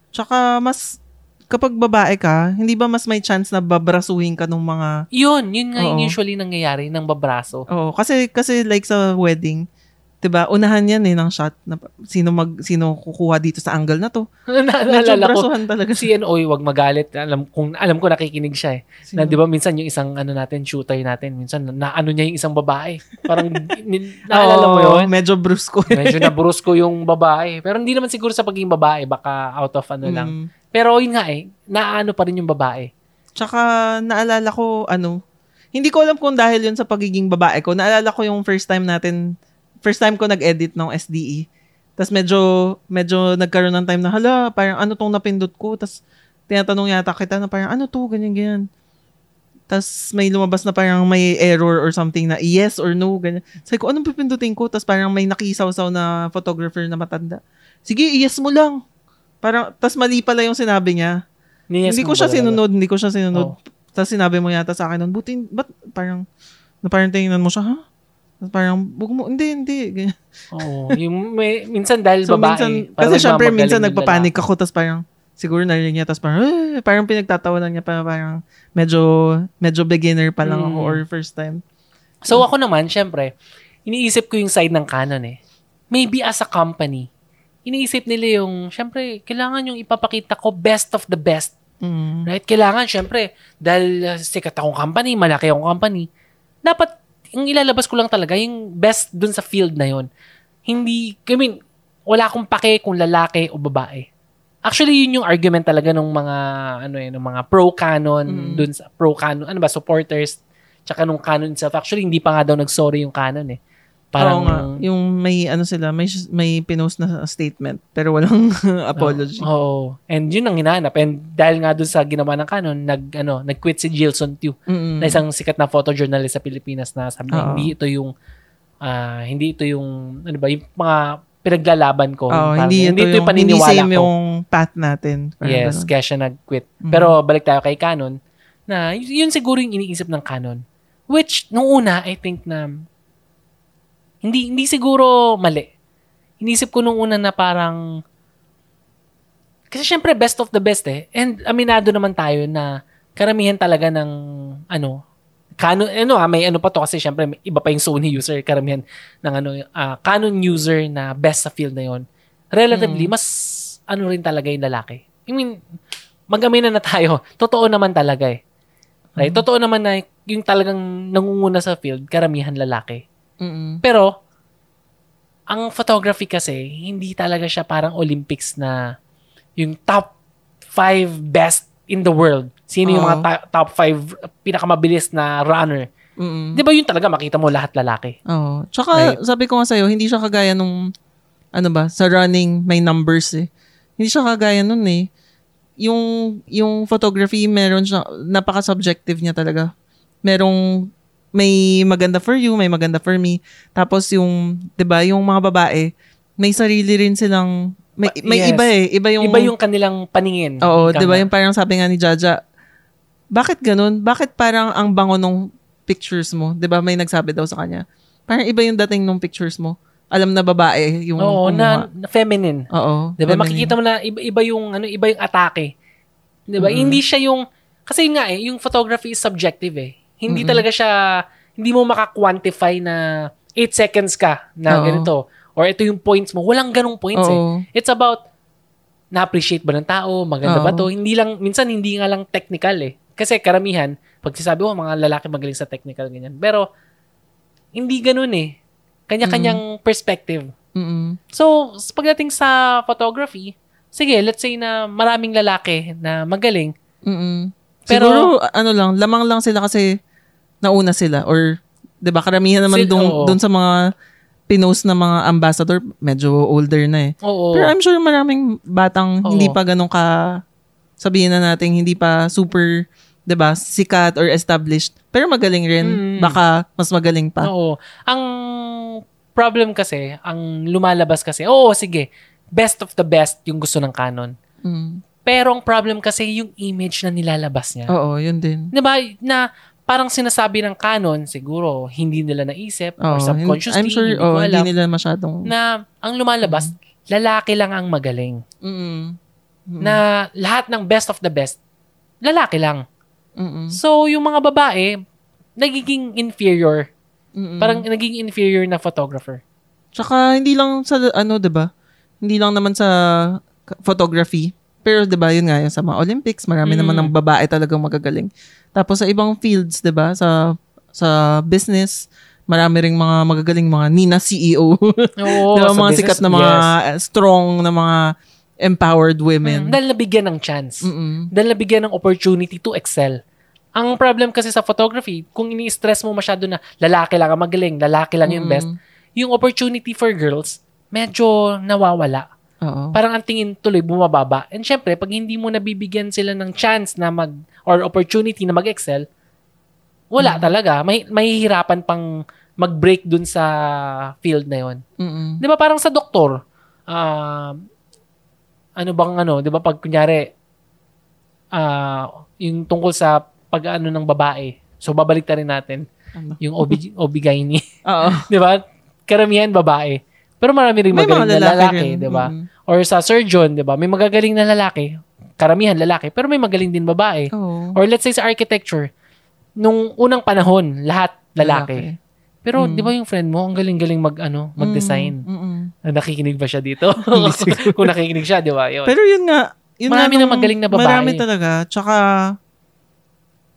Tsaka mas, kapag babae ka, hindi ba mas may chance na babrasuhin ka ng mga... Yun, yun nga yung Oo. usually nangyayari ng babraso. Oo, kasi, kasi like sa wedding, 'di ba Unahan yan eh ng shot na sino mag sino kukuha dito sa angle na to. Naalala ko, talaga si Oy, wag magalit. Alam kung alam ko nakikinig siya eh. Sino? Na 'di ba minsan yung isang ano natin shooter natin, minsan na ano niya yung isang babae. Parang nin- naalala mo Oo, 'yun? Medyo brusko. Medyo nabrus ko yung babae. Pero hindi naman siguro sa pagiging babae, baka out of ano lang. Mm. Pero yun nga eh, naano pa rin yung babae. Tsaka naalala ko ano, hindi ko alam kung dahil yun sa pagiging babae ko. Naalala ko yung first time natin, first time ko nag-edit ng SDE. Tapos medyo, medyo nagkaroon ng time na, hala, parang ano tong napindot ko? Tapos tinatanong yata kita na parang, ano to, ganyan, ganyan. Tapos may lumabas na parang may error or something na yes or no, ganyan. Sabi ko, anong pipindutin ko? Tapos parang may nakisaw-saw na photographer na matanda. Sige, yes mo lang. Parang, tapos mali pala yung sinabi niya. Niyes hindi ko siya sinunod, hindi ko siya sinunod. Oo. Tapos sinabi mo yata sa akin nun, buti, ba't parang, na parang tingnan mo siya, ha? Parang, wag mo, hindi, hindi. Oo. Yung may, minsan dahil So, babae. minsan, kasi syempre, minsan nagpapanik ako, tapos parang, siguro narinig niya, tapos parang, eh, parang pinagtatawanan niya, parang, parang medyo, medyo beginner pa lang ako, Mm. or first time. So ako naman, syempre, iniisip ko yung side ng Canon eh. Maybe as a company, iniisip nila yung, syempre, kailangan yung ipapakita ko best of the best. Mm. Right? Kailangan, syempre, dahil sikat akong company, malaki akong company, dapat, yung ilalabas ko lang talaga, yung best dun sa field na yon Hindi, I mean, wala akong pake kung lalaki o babae. Actually, yun yung argument talaga ng mga, ano eh, ng mga pro-canon, Mm. dun sa pro-canon, ano ba, supporters, tsaka nung canon itself. Actually, hindi pa nga daw nag-sorry yung canon eh. Parang, Oo nga, yung may, ano sila, may, may pinost na statement, pero walang apology. Oo. Oo. And yun ang hinahanap. And dahil nga dun sa ginawa ng canon, nag, ano, nag-quit si Gilson Tew. Mm-mm. na isang sikat na photojournalist sa Pilipinas na sabi niya, Oo. hindi ito yung ah, hindi ito yung ano ba yung mga pinaglalaban ko. Oo, Parang hindi, hindi ito ito yung hindi paniniwala same ko. yung path natin. Yes, ganun. kaya siya nag-quit. Mhm. Pero balik tayo kay Canon na yun siguro yung iniisip ng Canon. Which nung una I think na hindi hindi siguro mali. Inisip ko nung una na parang kasi syempre best of the best eh. And aminado naman tayo na karamihan talaga ng ano Canon ano ah, may ano pa to kasi syempre iba pa yung Sony user karamihan ng ano ah, Canon user na best sa field na yon. Relatively mas ano rin talaga yung lalaki. I mean magamina na tayo. Totoo naman talaga eh. Right? Totoo naman na yung talagang nangunguna sa field, karamihan lalaki. Mm-mm. Pero, ang photography kasi, hindi talaga siya parang Olympics na yung top five best in the world. Sino yung Oo. mga ta- top five pinakamabilis na runner? Mm-mm. Di ba yun talaga makita mo lahat lalaki? Oo. Tsaka, Right. sabi ko nga sa'yo, hindi siya kagaya nung, ano ba, sa running, may numbers eh. Hindi siya kagaya nun eh. Yung, yung photography, meron siya, napaka-subjective niya talaga. Merong, may maganda for you, may maganda for me. Tapos yung, 'di ba, yung mga babae, may sarili rin silang may, may yes. iba eh, iba yung Iba yung kanilang paningin. Oo, 'di ba yung parang sabi nga ni Jaja, bakit ganun? Bakit parang ang bango nung pictures mo? 'Di ba may nagsabi daw sa kanya. Parang iba yung dating nung pictures mo. Alam na babae yung Oo, na, na feminine. Oo. 'Di ba? Makikita mo na iba, iba yung ano, iba yung atake. 'Di ba? Mm-mm. Hindi siya yung kasi nga eh, yung photography is subjective eh. Hindi Mm-mm. talaga siya hindi mo maka-quantify na 8 seconds ka na Oo. ganito or ito yung points mo. Walang ganong points eh. Oo. It's about na-appreciate ba ng tao, maganda ba Oo. to? Hindi lang minsan hindi nga lang technical eh. Kasi karamihan pag sinasabi mo mga lalaki magaling sa technical ganyan. Pero hindi ganun eh. Kanya-kanyang perspective. Mm-mm. So, pagdating sa photography, sige, let's say na maraming lalaki na magaling, Mm-mm. Pero- Siguro, ano lang, lamang lang sila kasi nauna sila. Or, di ba, karamihan naman Sil- oo. dun sa mga pinost na mga ambassador, medyo older na eh. oo. Pero I'm sure maraming batang Oo. hindi pa ganun ka, sabihin na natin, hindi pa super, 'di ba sikat or established. Pero magaling rin. Mm. Baka mas magaling pa. Oo. Ang problem kasi, ang lumalabas kasi, oo, sige, best of the best yung gusto ng canon. Mm. Pero ang problem kasi yung image na nilalabas niya. Oo, yun din. Di ba? Na parang sinasabi ng canon, siguro, hindi nila naisip or Oo, subconsciously, I'm sure, hindi oh, ko hindi alam, nila masyadong... na ang lumalabas, lalaki lang ang magaling. Mm. Mm. Na lahat ng best of the best, lalaki lang. Mm-mm. So, yung mga babae, nagiging inferior. Mm-mm. Parang nagiging inferior na photographer. Tsaka hindi lang sa ano, ba? Hindi lang naman sa photography. Pero 'di ba, yun nga yung sa mga Olympics, marami Mm. naman ng babae talagang magagaling. Tapos sa ibang fields, 'di ba? Sa sa business, marami ring mga magagaling mga Nina CEO. Oo, 'Di ba, sa mga business, sikat na mga yes. strong na mga empowered Mm, women. dahil nabigyan ng chance. Mm-mm. Dahil nabigyan ng opportunity to excel. Ang problem kasi sa photography, kung ini-stress mo masyado na lalaki lang ang magaling, lalaki lang yung Mm. best, yung opportunity for girls, medyo nawawala. Oo. Parang ang tingin tuloy bumababa. And syempre, pag hindi mo nabibigyan sila ng chance na mag, or opportunity na mag-excel, wala talaga. May, mahihirapan pang mag-break dun sa field na yon. Mm-mm. Di ba parang sa doktor, ah, ano bang ano, di ba pag kunyari, ah, yung tungkol sa pag-ano ng babae, so babalik rin natin, Ano? yung OB, OB-GYN, Oo. di ba? Karamihan babae. Pero marami rin May magaling na lalaki lalaki, rin. di ba? Mm. Or sa surgeon, di ba? May magagaling na lalaki, karamihan lalaki, pero may magaling din babae. Oo. Or let's say sa architecture, nung unang panahon, lahat lalaki. Pero Mm. di ba yung friend mo, ang galing-galing mag ano, mag-design. Mm, mm-mm. Nakikinig ba siya dito? Kung nakikinig siya, di ba? Yun. Pero yun nga, yun Marami nga na magaling na babae. Marami talaga. Tsaka,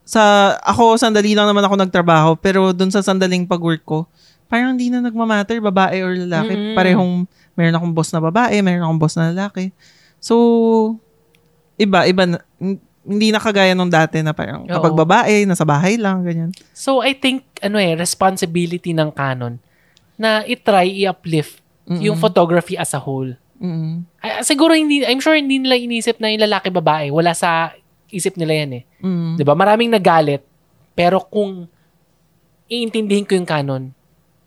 sa, ako, sandali lang naman ako nagtrabaho, pero dun sa sandaling pag-work ko, parang hindi na nagmamatter, babae or lalaki. Mm-mm. Parehong, meron akong boss na babae, meron akong boss na lalaki. So, iba, iba na, hin- hindi na kagaya nung dati na parang Oo. kapag babae, nasa bahay lang, ganyan. so, I think, ano eh, responsibility ng canon na itry i-uplift Mm-mm. yung photography as a whole. Mm-mm. Ay, siguro hindi, I'm sure hindi nila inisip na yung lalaki babae. Wala sa isip nila yan eh. Mm. 'Di ba? Maraming nagalit. Pero kung iintindihin ko yung canon,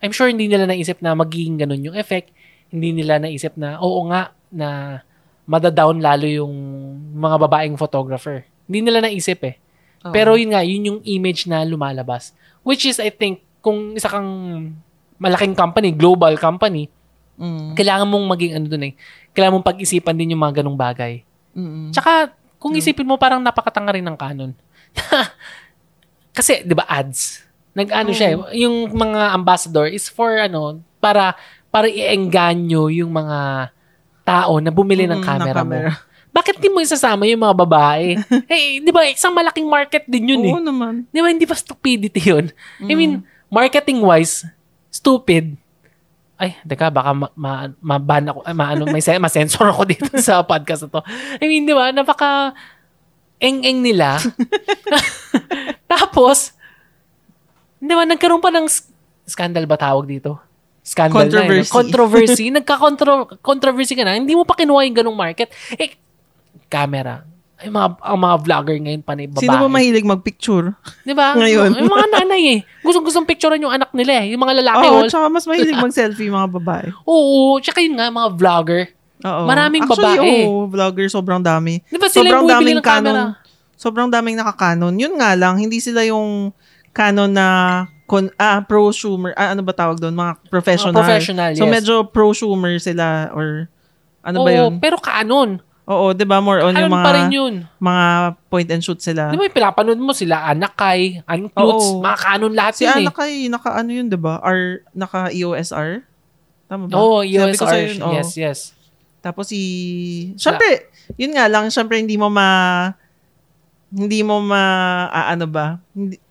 I'm sure hindi nila naisip na magiging ganun yung effect. Hindi nila naisip na, oo nga, na madadown lalo yung mga babaeng photographer. Hindi nila naisip eh. Oo. Pero yun nga, yun yung image na lumalabas. Which is, I think, kung isa kang malaking company, global company, Mm. kailangan mong maging ano dun eh. Kailangan mong pag-isipan din yung mga ganong bagay. Mm-mm. Tsaka, kung isipin mo, parang napakatanga rin ng canon. Kasi, di ba, ads? Nag-ano siya eh. Yung mga ambassador is for ano, para para i-engganyo yung mga tao na bumili ng Mm, camera, ng mo. Bakit di mo isasama yung mga babae? eh, di ba, isang malaking market din yun eh. Oo naman. Di ba, hindi ba stupidity yun? I mean, Mm. marketing-wise, stupid. Ay, teka, baka ma, ma, ma-ban ako, ay, ma, ano, may sen- ma-sensor ako dito sa podcast na to. I mean, di ba, napaka eng-eng nila. Tapos, di ba, nagkaroon pa ng scandal ba tawag dito? Scandal Controversy. na, eh, no? Controversy. Nagka-controversy ka na. Hindi mo pa kinuha yung ganong market. Eh, camera. Ay, mga, ang mga vlogger ngayon, panay babae. Sino ba mahilig magpicture? Di ba? Ngayon. Yung mga nanay eh. Gustong-gustong picturean yung anak nila eh. Yung mga lalaki. Oo, all- tsaka mas mahilig mag-selfie mga babae. Oo, tsaka yun nga, mga vlogger. Oo. Maraming Actually, babae. oo, vlogger, sobrang dami. Di ba sila sobrang yung daming ng camera? canon. Sobrang daming naka-canon. Yun nga lang, hindi sila yung canon na con, ah, prosumer. Ah, ano ba tawag doon? Mga professional. Mga professional, So, yes. medyo prosumer sila or ano ba Oo, yun? pero canon. Oo, di ba? More on Canon yung mga, pa rin yun. mga point and shoot sila. Di ba yung pinapanood mo sila, Anakay, Unclutes, Oo. mga canon lahat Si yun Ana eh. kay, naka ano yun, di ba? R, naka EOSR? Tama ba? Oo, sa'yo yun, oo. Yes, yes. Tapos si... Siyempre, yun nga lang, siyempre hindi mo ma... Hindi mo ma... ah, ano ba?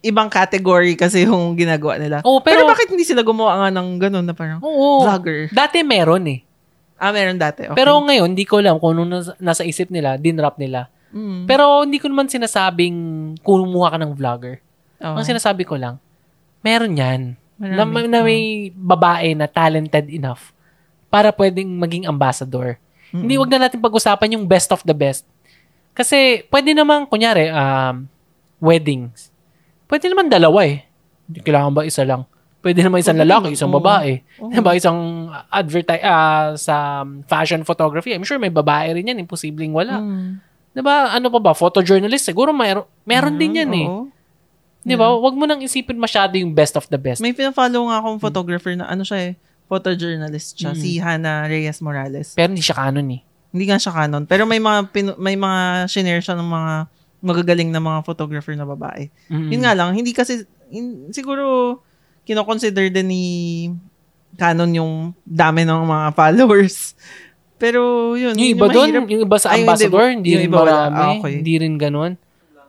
Ibang category kasi yung ginagawa nila. Oo, pero, pero, bakit hindi sila gumawa nga ng ganun na parang oo, vlogger? dati meron eh. Ah, meron dati. Okay. Pero ngayon, hindi ko alam kung anong nasa, nasa isip nila, dinrap nila. Mm. Pero hindi ko naman sinasabing kumuha ka ng vlogger. Oo. Ang sinasabi ko lang, meron yan. Na, Marami. na may babae na talented enough para pwedeng maging ambassador. Hindi, wag na natin pag-usapan yung best of the best. Kasi, pwede naman, kunyari, um, weddings. Pwede naman dalawa eh. Hindi kailangan ba isa lang? Pwede naman isang lalaki, isang babae. Oo. Diba? Isang advertise, ah, sa fashion photography. I'm sure may babae rin yan. Imposibleng wala. Mm. Diba? Ano pa ba? Photojournalist? Siguro meron, meron din yan eh. Oo. Di ba? Wag mo nang isipin masyado yung best of the best. May pinafollow nga akong photographer na ano siya eh, photojournalist siya, Mm. si Hannah Reyes Morales. Pero hindi siya canon eh. Hindi nga siya canon, pero may mga pinu- may mga shinare siya ng mga magagaling na mga photographer na babae. Mm. Yun nga lang, hindi kasi in- siguro kino-consider din ni Canon yung dami ng mga followers. Pero yun, Yung yun iba doon, yung iba sa Ay, hindi. ambassador, hindi, Yung rin iba marami. Ah, okay. Hindi rin ganun.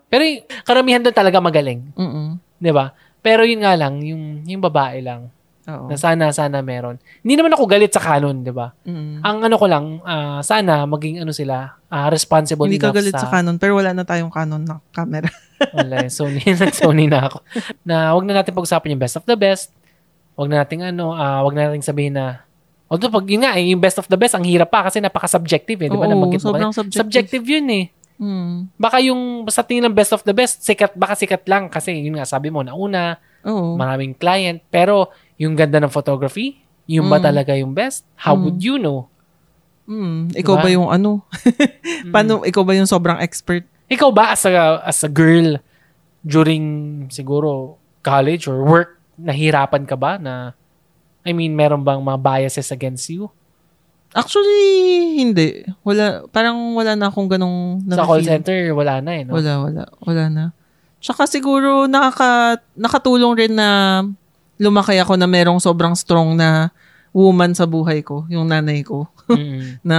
Pero yung karamihan doon talaga magaling. Mm-mm. Di ba? Pero yun nga lang, yung, yung babae lang. Oo. Na sana, sana meron. Hindi naman ako galit sa canon, di ba? Mm. Ang ano ko lang, ah, sana maging ano sila, ah, responsible Hindi ka enough galit sa Canon, pero wala na tayong Canon na camera. Wala. Sony, nag-Sony na ako. Na wag na natin pag-usapan yung best of the best. Wag na nating ano, ah, wag na nating sabihin na Although pag yun nga, eh, yung best of the best, ang hirap pa kasi napaka-subjective eh. Di ba? Oo, sobrang subjective. Subjective yun eh. Mm. Baka yung sa tingin ng best of the best, sikat, baka sikat lang kasi yun nga, sabi mo, nauna, Oo. maraming client. Pero yung ganda ng photography, yung ba Mm. talaga yung best? How Mm. would you know? Mm. Ikaw Diba? ba yung ano? Mm. Paano, ikaw ba yung sobrang expert? Ikaw ba as a, as a girl during siguro college or work, nahirapan ka ba na I mean, meron bang mga biases against you? Actually, hindi. Wala, parang wala na akong ganong sa call center, wala na eh. No? Wala, wala. Wala na. Tsaka siguro nakaka, nakatulong rin na lumaki ako na merong sobrang strong na woman sa buhay ko, yung nanay ko. Mm-mm. na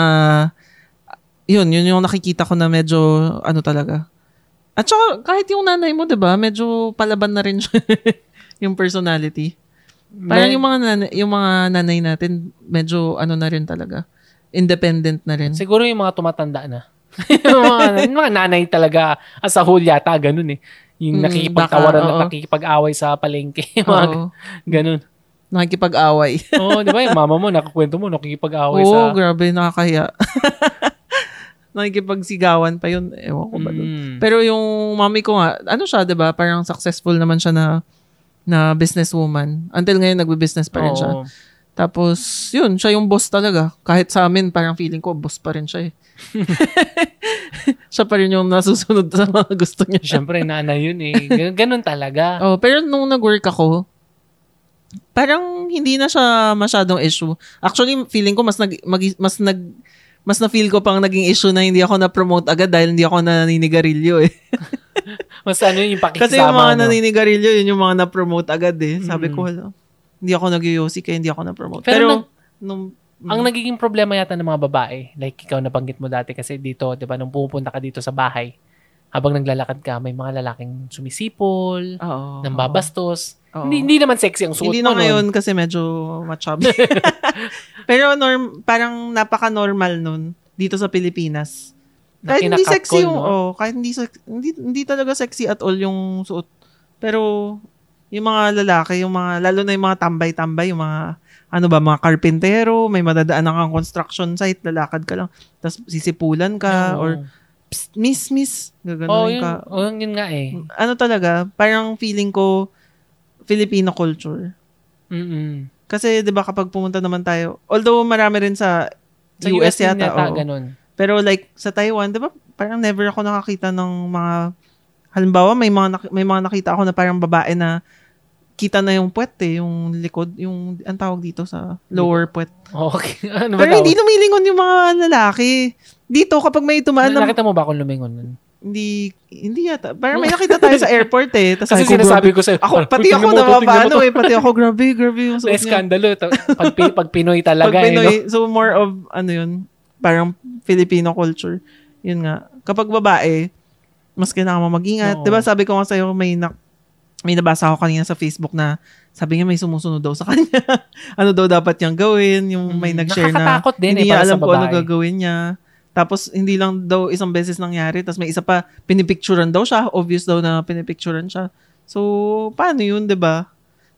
yun, yun yung nakikita ko na medyo ano talaga. At saka kahit yung nanay mo, 'di ba, medyo palaban na rin siya yung personality. Parang May- yung mga nanay, yung mga nanay natin medyo ano na rin talaga. Independent na rin. Siguro yung mga tumatanda na. yung, mga, yung mga nanay talaga as a whole yata, ganun eh. Yung Mm, nakikipagtawaran baka, oo. nakikipag-away sa palengke. mga Oo. ganun. Nakikipag-away. Oo, di ba? Yung mama mo, nakakwento mo, nakikipag-away Oo, sa... grabe, nakakahiya. Nakikipagsigawan pa yun. Ewan ko ba dun. Mm. Pero yung mami ko nga, ano siya, 'di ba? Parang successful naman siya na na businesswoman. Until ngayon nagbe-business pa rin siya. Oo. Tapos, yun, siya yung boss talaga. Kahit sa amin, parang feeling ko, boss pa rin siya eh. siya pa rin yung nasusunod sa mga gusto niya. Siyempre, nanay yun eh. Ganun, ganun talaga. Oh, pero nung nag-work ako, parang hindi na siya masyadong issue. Actually, feeling ko mas nag mag- mas nag mas na feel ko pang naging issue na hindi ako na-promote agad dahil hindi ako naninigarilyo eh. Mas ano yun, yung pakikisama. Kasi yung mga no? naninigarilyo, yun yung mga na-promote agad eh. Sabi Mm. ko. Hindi ako nag-yosi kaya hindi ako na-promote. Pero Pero, nag- nung, Ang nagiging problema yata ng mga babae, like ikaw nabanggit mo dati kasi dito, di ba, nung pumupunta ka dito sa bahay, habang naglalakad ka, may mga lalaking sumisipol, oo, nang babastos. oo. Hindi, hindi naman sexy ang suot Hindi mo na ngayon nun. kasi medyo machubby. Pero norm, parang napaka-normal nun dito sa Pilipinas. Na Kahit hindi sexy yung, no? oh, kahit hindi, hindi, hindi talaga sexy at all yung suot. Pero, yung mga lalaki, yung mga, lalo na yung mga tambay-tambay, yung mga, ano ba, mga karpintero, may madadaan kang construction site, lalakad ka lang, tapos sisipulan ka, Oo. or, Psst, miss, miss, oh, gaganon yun, ka. oh, yun, yun nga eh. Ano talaga, parang feeling ko, Filipino culture. Mm-mm. Kasi 'di ba kapag pumunta naman tayo, although marami rin sa, Sa US, din yata, oo. ganun. Pero like sa Taiwan, 'di ba? Parang never ako nakakita ng mga halimbawa may mga may mga nakita ako na parang babae na kita na yung puwet eh, yung likod, yung ang tawag dito sa lower puwet. Okay. ano ba Pero tawag? hindi lumilingon yung mga lalaki. Dito kapag may tumaan na, Nakita mo ba akong lumingon nun? hindi hindi yata. Parang may nakita tayo sa airport eh. Tas Kasi sinasabi grabe. ko sa'yo. Ako, pati ako nababano to. eh. Pati ako, grabe, grabe yung suot niya. Na-eskandalo. To- Pag, pag Pinoy talaga Pag eh. No? Pinoy, so more of, ano yun, parang Filipino culture. Yun nga. Kapag babae, mas kailangan mo mag-ingat. Oo. Di ba sabi ko nga sa'yo, may, na, may nabasa ako kanina sa Facebook na sabi niya may sumusunod daw sa kanya. ano daw dapat niyang gawin, yung may Mm, nag-share na din hindi eh, niya alam kung ano gagawin niya. Tapos, hindi lang daw isang beses nangyari. Tapos, may isa pa, pinipicturan daw siya. Obvious daw na pinipicturan siya. So, paano yun, 'di ba?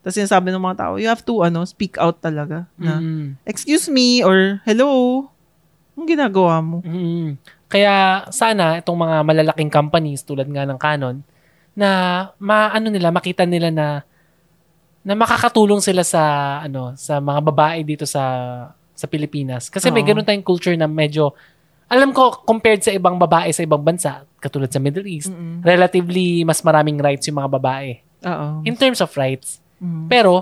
Tapos, sinasabi ng mga tao, you have to, ano, speak out talaga. Na, Mm. excuse me, or hello, ang ginagawa mo? Mm. Kaya sana itong mga malalaking companies tulad nga ng Canon na maano nila makita nila na na makakatulong sila sa ano sa mga babae dito sa sa Pilipinas kasi may Oo. ganun tayong culture na medyo alam ko compared sa ibang babae sa ibang bansa katulad sa Middle East Mm-mm. relatively mas maraming rights yung mga babae Oo. in terms of rights Mm. pero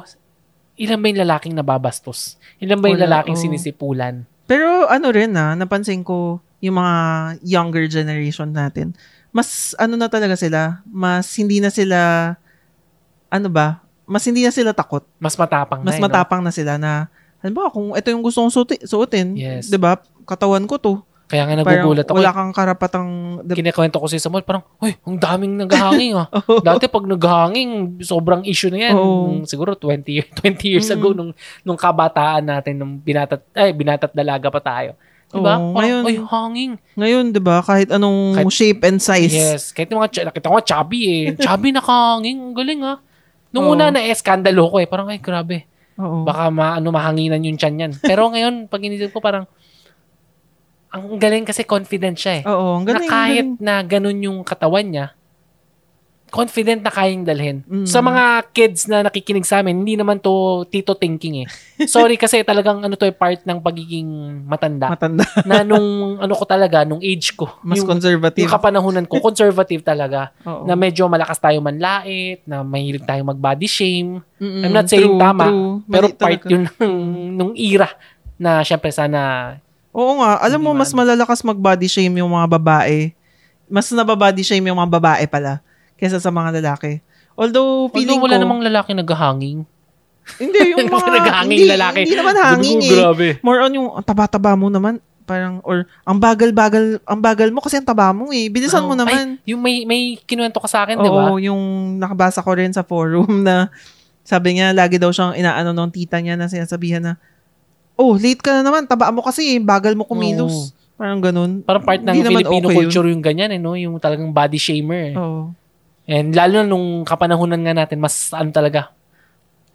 ilan ba yung lalaking nababastos ilan ba yung Wala, lalaking oo. sinisipulan Pero ano rin na, napansin ko yung mga younger generation natin, mas ano na talaga sila, mas hindi na sila, ano ba, mas hindi na sila takot. mas matapang Mas na eh, no? matapang na sila na, halimbawa kung ito yung gusto kong suti, suotin, Yes. 'di ba? Katawan ko to. Kaya nga nagugulat ako. wala kang karapatang di- Kinikwento ko si Samuel, parang, uy, ang daming naghahanging ah. Dati pag naghahanging, sobrang issue na yan. Oo. Nung siguro 20, year- 20 years Mm. ago, nung, nung kabataan natin, nung binatat, ay, binatat dalaga pa tayo. Diba? Oo, ngayon- uy, hanging. Ngayon, 'di ba, kahit anong Kahit- shape and size. Yes. Kahit yung mga, ch- nakita ko nga, chubby eh. Chubby nakahanging. Ang galing ah. Nung Oo. una na eh, skandalo ko eh. Parang, ay, grabe. Oo. Baka ma, ano, mahanginan yung tiyan yan. Pero ngayon, pag inisip ko, parang, ang galing kasi confident siya eh. Oo, ang galing. na kahit galing. na ganun yung katawan niya, confident na kayang dalhin. Mm. Sa mga kids na nakikinig sa amin, hindi naman to tito thinking eh. Sorry kasi talagang ano to eh, part ng pagiging matanda. matanda, na nung ano ko talaga, nung age ko. mas yung, conservative. yung kapanahunan ko, conservative talaga. Oo. Na medyo malakas tayo manlait, na mahilig tayong mag-body shame. Mm-mm. I'm not saying True, tama, true. pero Mali part talaga. yun ng, nung era na syempre sana Oo nga, alam mo, mas malalakas mag-body shame yung mga babae. Mas nababody shame yung mga babae pala kesa sa mga lalaki. Although, feeling Although wala ko, namang lalaki naghahanging. hindi, yung mga, naghahanging hindi, lalaki. hindi naman hanging eh. Grabe. More on yung, taba-taba mo naman, parang, or, ang bagal-bagal, ang bagal mo kasi ang taba mo eh. Bilisan mo Oo. naman. Ay, yung may, may kinuwento ka sa akin, di ba? Oo, yung nakabasa ko rin sa forum na sabi niya, lagi daw siyang inaano ng tita niya na sinasabihan na, oh, late ka na naman, taba mo kasi, bagal mo kumilos. Parang ganun. Parang part ng Filipino okay yun. culture yung ganyan, eh, no? Yung talagang body shamer. eh. Oo. And lalo na nung kapanahunan nga natin, mas ano talaga,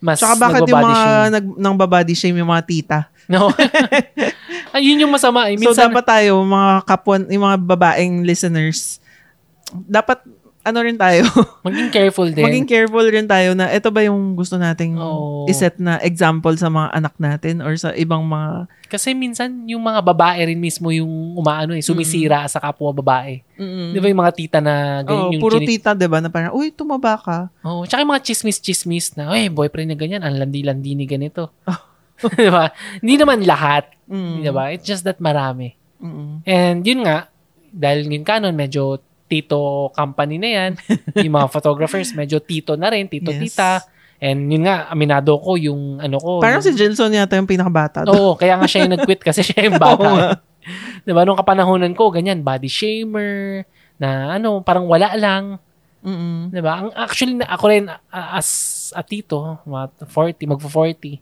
mas Tsaka bakit yung mga shame. nag, nang babody shame yung mga tita? No? Ay, yun yung masama. Eh. so, Minsan, dapat tayo, mga kapwa, yung mga babaeng listeners, dapat, ano rin tayo, maging careful din. maging careful rin tayo na ito ba yung gusto nating Oo. iset na example sa mga anak natin or sa ibang mga Kasi minsan, yung mga babae rin mismo yung umaano eh, sumisira sa kapwa babae. Di ba yung mga tita na ganyan Oo, yung puro chini- tita, 'di ba? Na parang, "Uy, tumaba ka." Oo, tsaka yung mga chismis-chismis na, eh, boyfriend niya ganyan, ang landi-landi ni ganito. di ba? Hindi naman lahat. Mm. Di ba? It's just that marami. Mm. And yun nga, dahil yung Canon, medyo tito company na yan. yung mga photographers, medyo tito na rin, Yes. tito-tita. And yun nga, aminado ko yung ano ko. Parang si yung, Jenson yata yung pinakabata. Oo, kaya nga siya yung nag-quit kasi siya yung bata. nga. Di ba? Nung kapanahonan ko, ganyan, body shamer, na ano, parang wala lang. Mm. 'Di ba? Ang actually na- ako rin as a tito, mga 40, magfo 40.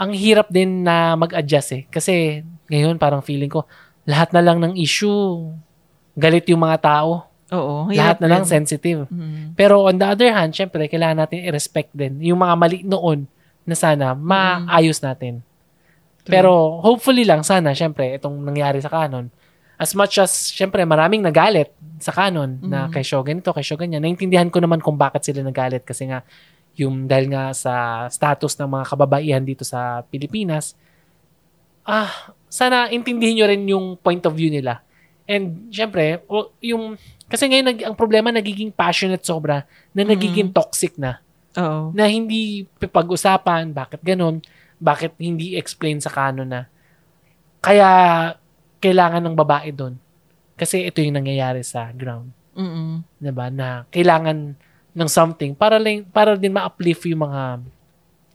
Ang hirap din na mag-adjust eh kasi ngayon parang feeling ko lahat na lang ng issue galit yung mga tao. Oo. lahat na lang rin. sensitive. Mm. Pero on the other hand, syempre kailangan natin i-respect din yung mga mali noon na sana maayos natin. True. Pero hopefully lang sana syempre itong nangyari sa Canon as much as syempre maraming nagalit sa Canon na Mhm. kay Show ganito, kay Show ganyan. Naintindihan ko naman kung bakit sila nagalit kasi nga yung dahil nga sa status ng mga kababaihan dito sa Pilipinas, ah, sana intindihin nyo rin yung point of view nila. And syempre, yung kasi ngayon nag, ang problema nagiging passionate sobra na nagiging toxic na Oo. na hindi pag-usapan, bakit ganun, bakit hindi explain sa kanon na. Kaya, kailangan ng babae doon. Kasi ito yung nangyayari sa ground. Mm. 'di ba Na kailangan ng something para, lang, para din ma-uplift yung mga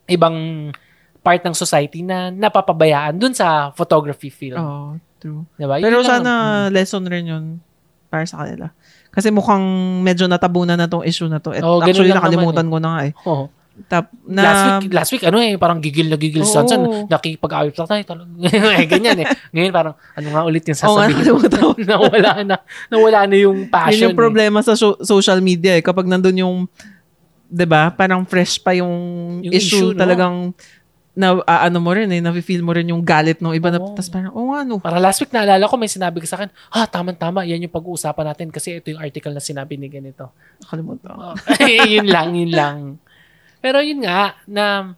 ibang part ng society na napapabayaan dun sa photography field. Oo. True. 'Di ba? Pero lang- sana lesson rin yun para sa kanila. Kasi mukhang medyo natabunan na tong issue na to. At ganun actually, nakalimutan ko na nga eh. Oo. Tap, na, last week, last week, ano eh, parang gigil na gigil sa Oo. Sansan. Nakikipag-awit lang tayo. Talagang, eh, ganyan eh. Ngayon parang, ano nga ulit yung sasabihin? nakalimutan ko. nawala na. Nawala na yung passion. Yun yung problema sa so- social media eh. Kapag nandun yung, 'di ba parang fresh pa yung, Yung issue, issue, no? talagang na ah, ano mo rin eh, na-feel mo rin yung galit ng iba. na Oo. Tapos parang, oh ano. Para last week, naalala ko, may sinabi ka sa akin, ah, tama-tama, yan yung pag-uusapan natin kasi ito yung article na sinabi ni ganito. Nakalimutan ko. Oh, yun lang, yun lang. Pero yun nga, na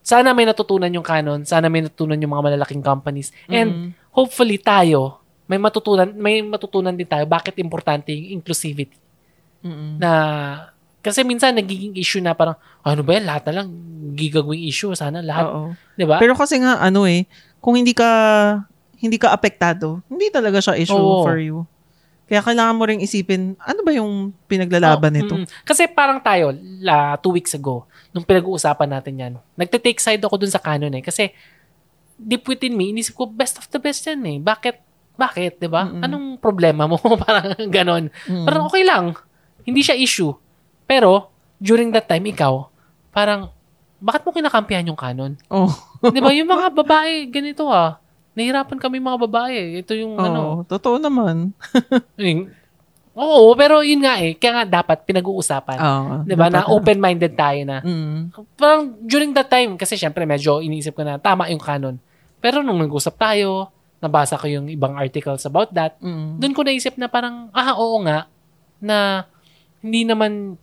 sana may natutunan yung Canon, sana may natutunan yung mga malalaking companies. And Mm. hopefully tayo, may matutunan, may matutunan din tayo bakit importante yung inclusivity. Mm-mm. Na, kasi minsan nagiging issue na parang, ano ba yan, lahat na lang gigagawing issue. Sana lahat, Oo. di ba? Pero kasi nga, ano eh, kung hindi ka, hindi ka apektado, hindi talaga siya issue Oo. for you. Kaya kailangan mo rin isipin, ano ba yung pinaglalaban Oh, nito? mm. Kasi parang tayo, la, two weeks ago, nung pinag-uusapan natin yan, nagte-take side ako dun sa canon eh. Kasi, deep within me, inisip ko, best of the best yan eh. Bakit? Bakit? ba? Mm-mm. Anong problema mo? parang ganon. Mm. Parang okay lang. Hindi siya issue. Pero, during that time, ikaw, parang, bakit mo kinakampihan yung canon? Oh. Di ba? Yung mga babae, ganito ah. Nahirapan kami mga babae. Ito yung ano. Oo, totoo naman. Oo, pero yun nga eh. Kaya nga dapat pinag-uusapan. Oo. Di ba? Na dapat open-minded tayo na. Mm. Parang during that time, kasi syempre medyo iniisip ko na tama yung canon. Pero nung nag-usap tayo, nabasa ko yung ibang articles about that, Mm. doon ko naisip na parang, ah, oo nga, na hindi naman,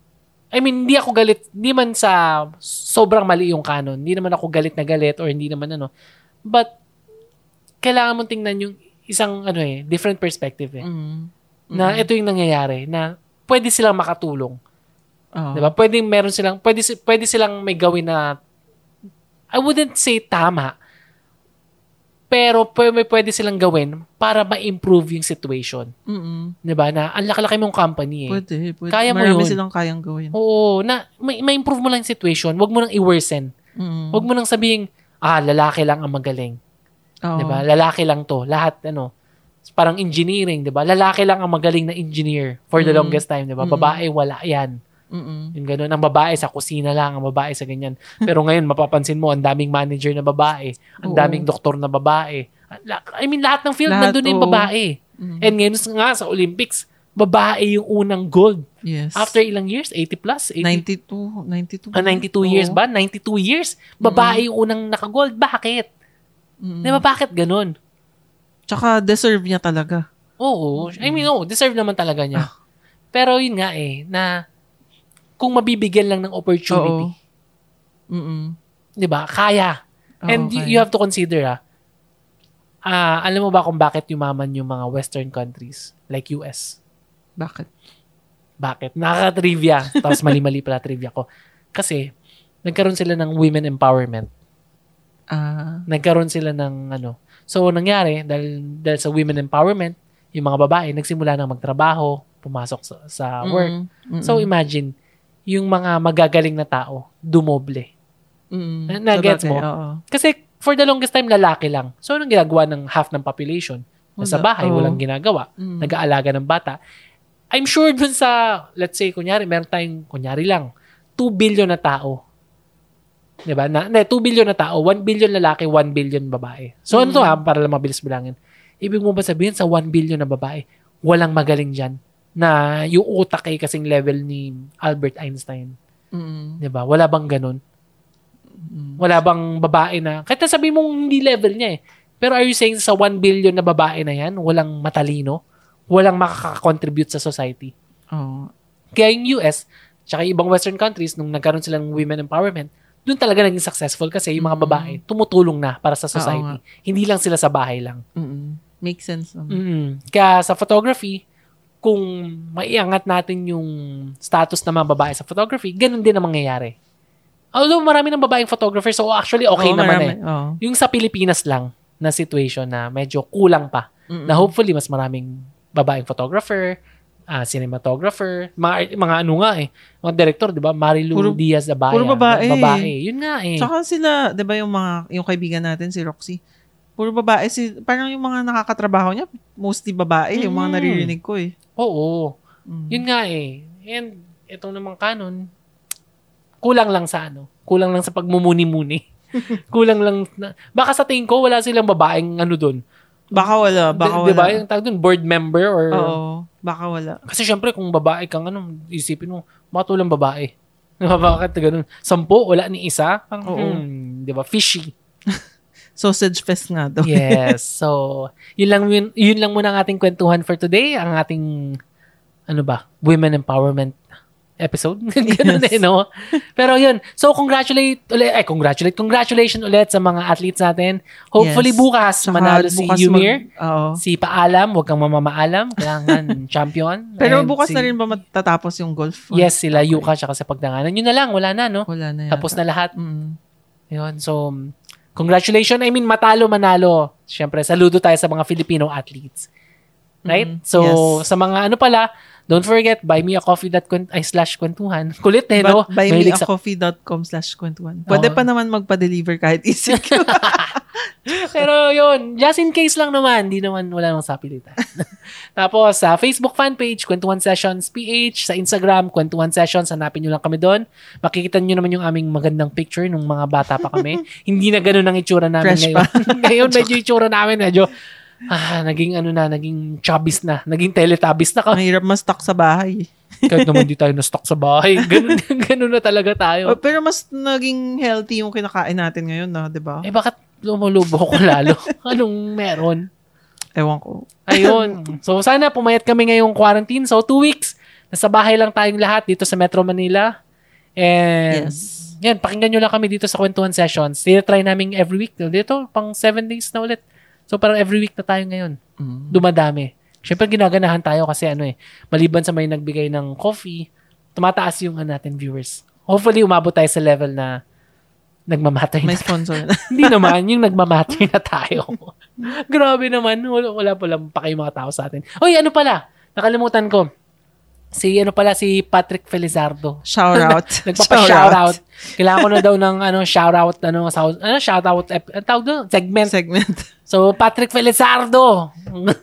I mean, hindi ako galit, hindi man sa sobrang mali yung canon, hindi naman ako galit na galit or hindi naman ano, but, kailangan mong tingnan yung isang, ano eh, different perspective eh, Mm. na Mm. ito yung nangyayari, na pwede silang makatulong. Oo. 'Di ba? Pwedeng meron silang pwede pwede silang may gawin na I wouldn't say tama. Pero may pwede silang gawin para ma-improve yung situation. Mm-mm. 'Di ba? Na ang laki-laki mong company eh. Pwede, pwede. Kaya mo Marami yun. silang kayang gawin. Oo, na may, ma-improve mo lang yung situation. Huwag mo nang i-worsen. Mm. Huwag mo nang sabihin, ah, lalaki lang ang magaling. Oo. 'Di ba? Lalaki lang 'to. Lahat ano, parang engineering, 'di ba? Lalaki lang ang magaling na engineer for the Mm. longest time, 'di ba? Mm. Babae wala 'yan. Mm-mm. Yung ganun, ang babae sa kusina lang, ang babae sa ganyan. Pero ngayon, mapapansin mo, ang daming manager na babae, ang Oo. daming doktor na babae. I mean, lahat ng field, Lahat, nandun na yung babae. Mm. And ngayon nga, sa Olympics, babae yung unang gold. Yes. After ilang years? 80 plus? 80, 92, 92. ah, 92 years ba? 92 years? Babae yung unang nakagold. Bakit? Mm. Di ba bakit ganun? Tsaka deserve niya talaga. Oo. I mean, oo, deserve naman talaga niya. Ah. Pero yun nga eh, na kung mabibigyan lang ng opportunity. Mm-mm. di ba, kaya. Oo, And you, kaya. you have to consider, ah, ah, alam mo ba kung bakit yumaman yung mga western countries like US? Bakit? Bakit? Nakaka-trivia. Tapos mali-mali pala trivia ko. Kasi, nagkaroon sila ng women empowerment. Ah, Nagkaroon sila ng ano. So, nangyari, dahil, dahil sa women empowerment, yung mga babae, nagsimula na magtrabaho, pumasok sa, sa work. mm, mm, So, imagine, yung mga magagaling na tao, dumoble. mm, na- na-gets sabagay, mo? Oo. Kasi for the longest time, lalaki lang. So, anong ginagawa ng half ng population? Nasa bahay, Oo. walang ginagawa. Mm. Nag-aalaga ng bata. I'm sure dun sa, let's say, kunyari, meron tayong, kunyari lang, 2 billion na tao. 'Di ba? Na, na 2 billion na tao, 1 billion lalaki, 1 billion babae. So, ano to Mm. ha, para lang mabilis bilangin. Ibig mo ba sabihin sa 1 billion na babae, walang magaling dyan na yung utak ay kasing level ni Albert Einstein. Mm, 'Di ba? Wala bang ganun? mm. Wala bang babae na, kahit na sabi mong hindi level niya eh. Pero are you saying sa 1 billion na babae na yan, walang matalino? Walang makaka-contribute sa society? Oo. Kaya yung US, tsaka yung ibang western countries, nung nagkaroon sila ng women empowerment, doon talaga naging successful kasi yung mga babae tumutulong na para sa society. Hindi lang sila sa bahay lang. Mm-mm. Makes sense. naman. Mm. Kaya sa photography, kung maiangat natin yung status ng mga babae sa photography, ganun din ang mangyayari. Although marami ng babaeng photographer, so actually okay Oo, naman marami. eh. Oo. Yung sa Pilipinas lang na situation na medyo kulang pa. Mm-mm. Na hopefully mas maraming babaeng photographer, ah, cinematographer, mga, mga ano nga eh, mga director, di ba? Marilu Puro- Diaz Abaya. puro babae. Babae. Yun nga eh. Tsaka sila, di ba yung mga, yung kaibigan natin, si Roxy, Puro babae. Si, parang yung mga nakakatrabaho niya, mostly babae. Yung mga Mm. naririnig ko eh. Oo. Mm. Yun nga eh. And itong namang kanon, kulang lang sa ano. Kulang lang sa pagmumuni-muni. kulang lang. Na, baka sa tingin ko, wala silang babaeng ano doon. Baka wala. Baka Di- Di ba? wala. Yung tawag doon, board member or... Oo. Baka wala. Kasi syempre, kung babae kang ano, isipin mo, tulang babae. Bakit ganun? Sampo, wala ni isa? Parang, Oo. hmm, di ba? Fishy. Sausage fest nga daw. Yes. So, yun lang, yun, yun lang muna ang ating kwentuhan for today. Ang ating, ano ba, women empowerment episode. Ganun Yes. eh, no? Pero yun. So, congratulate ulit, eh, congratulate, congratulations ulit sa mga athletes natin. Hopefully Yes. bukas, Tsaka manalo si bukas Yumir. mag- Oo. Si Paalam, huwag kang mamamaalam. Kailangan champion. Pero And bukas si- na rin ba matatapos yung golf? Yes, sila Yuka tsaka sa pagdanganan. Yun na lang, wala na, no? Wala na yata. Tapos na lahat. Mm. Yun, so, congratulations. I mean, matalo, manalo. Siyempre, saludo tayo sa mga Filipino athletes. Right? Mhm. So, Yes. sa mga ano pala, don't forget, buy me a coffee that ay slash kwentuhan. Kulit eh, no? But buy Mahilig sa- coffee.com slash kwentuhan. Pwede pa naman magpa-deliver kahit isip ko. Pero yun, just in case lang naman, di naman, wala namang sapilitan. Tapos, sa Facebook fan page, Kwentuhan Sessions PH, sa Instagram, Kwentuhan Sessions, hanapin nyo lang kami doon. Makikita nyo naman yung aming magandang picture nung mga bata pa kami. Hindi na ganun ang itsura namin Fresh ngayon. ngayon, medyo itsura namin, medyo, ah, naging ano na, naging chubbies na, naging teletubbies na kami. Mahirap ma-stock sa bahay. Kahit naman di tayo na-stock sa bahay. Ganun, ganun na talaga tayo. Oh, pero mas naging healthy yung kinakain natin ngayon na, di ba? Eh, bakit lumulubo ko lalo? Anong meron? Ewan ko. Ayun. So, sana pumayat kami ngayong quarantine. So, two weeks. Nasa bahay lang tayong lahat dito sa Metro Manila. And, Yes. yan, pakinggan nyo lang kami dito sa Kwentuhan Sessions. Tinatry namin every week. Dito, pang seven days na ulit. So, parang every week na tayo ngayon. Mm. Dumadami. Siyempre, ginaganahan tayo kasi ano eh, maliban sa may nagbigay ng coffee, tumataas yung ano natin viewers. Hopefully, umabot tayo sa level na nagmamatter May na. sponsor na. Hindi naman, yung nagmamatter na tayo. Grabe naman. Wala, wala pala pa kayo mga tao sa atin. Oy, ano pala? Nakalimutan ko. Si ano pala si Patrick Felizardo. Shout out. Nagpapa-shout out. Kailangan ko na daw ng ano shout out ano sa ano shout out ep, ano tawag doon? segment. Segment. So Patrick Felizardo.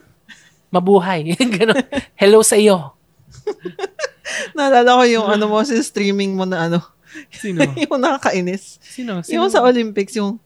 Mabuhay. Ganun. Hello sa iyo. Naalala ko yung ano mo, si streaming mo na ano. Sino? yung nakakainis. Sino? Sino? Yung sa Olympics, yung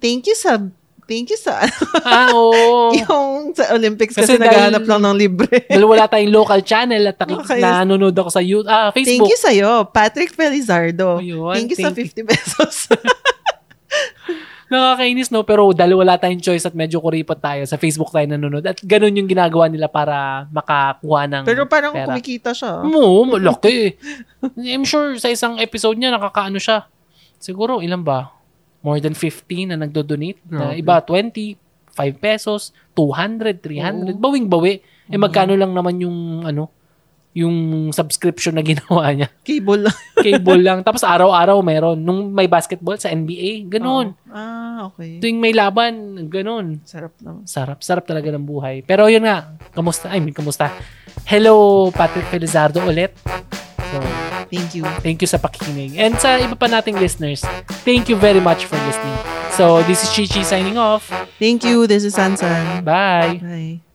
thank you sa thank you sa ah, oo. yung sa Olympics Kasi kasi, naghahanap lang ng libre. Dahil wala tayong local channel at nakik- Okay. nanonood ako sa YouTube, ah, Thank Facebook. you sa'yo, Patrick Felizardo. Ayun, thank you sa thank 50 pesos. Nakakainis, no? Pero dahil wala tayong choice at medyo kuripot tayo, sa Facebook tayo nanonood. At ganun yung ginagawa nila para makakuha ng Pero parang pera. kumikita siya. Oo, malaki. I'm sure sa isang episode niya, nakakaano siya. Siguro, ilan ba? More than 15 na nagdo-donate. Na iba, 20, 5 pesos, 200, 300. Oo. Bawing-bawi. Eh, magkano lang naman yung, ano, yung subscription na ginawa niya. Cable lang. Cable lang. Tapos araw-araw meron. Nung may basketball sa NBA, ganun. Ah, okay. Tuwing may laban, ganun. Sarap naman. Sarap, sarap talaga ng buhay. Pero yun nga, kamusta? I mean, kamusta? Hello, Patrick Felizardo ulit. So, Thank you. thank you sa pakikinig. And sa iba pa nating listeners, thank you very much for listening. So, this is Chichi signing off. Thank you. This is Sansan. Bye! Bye.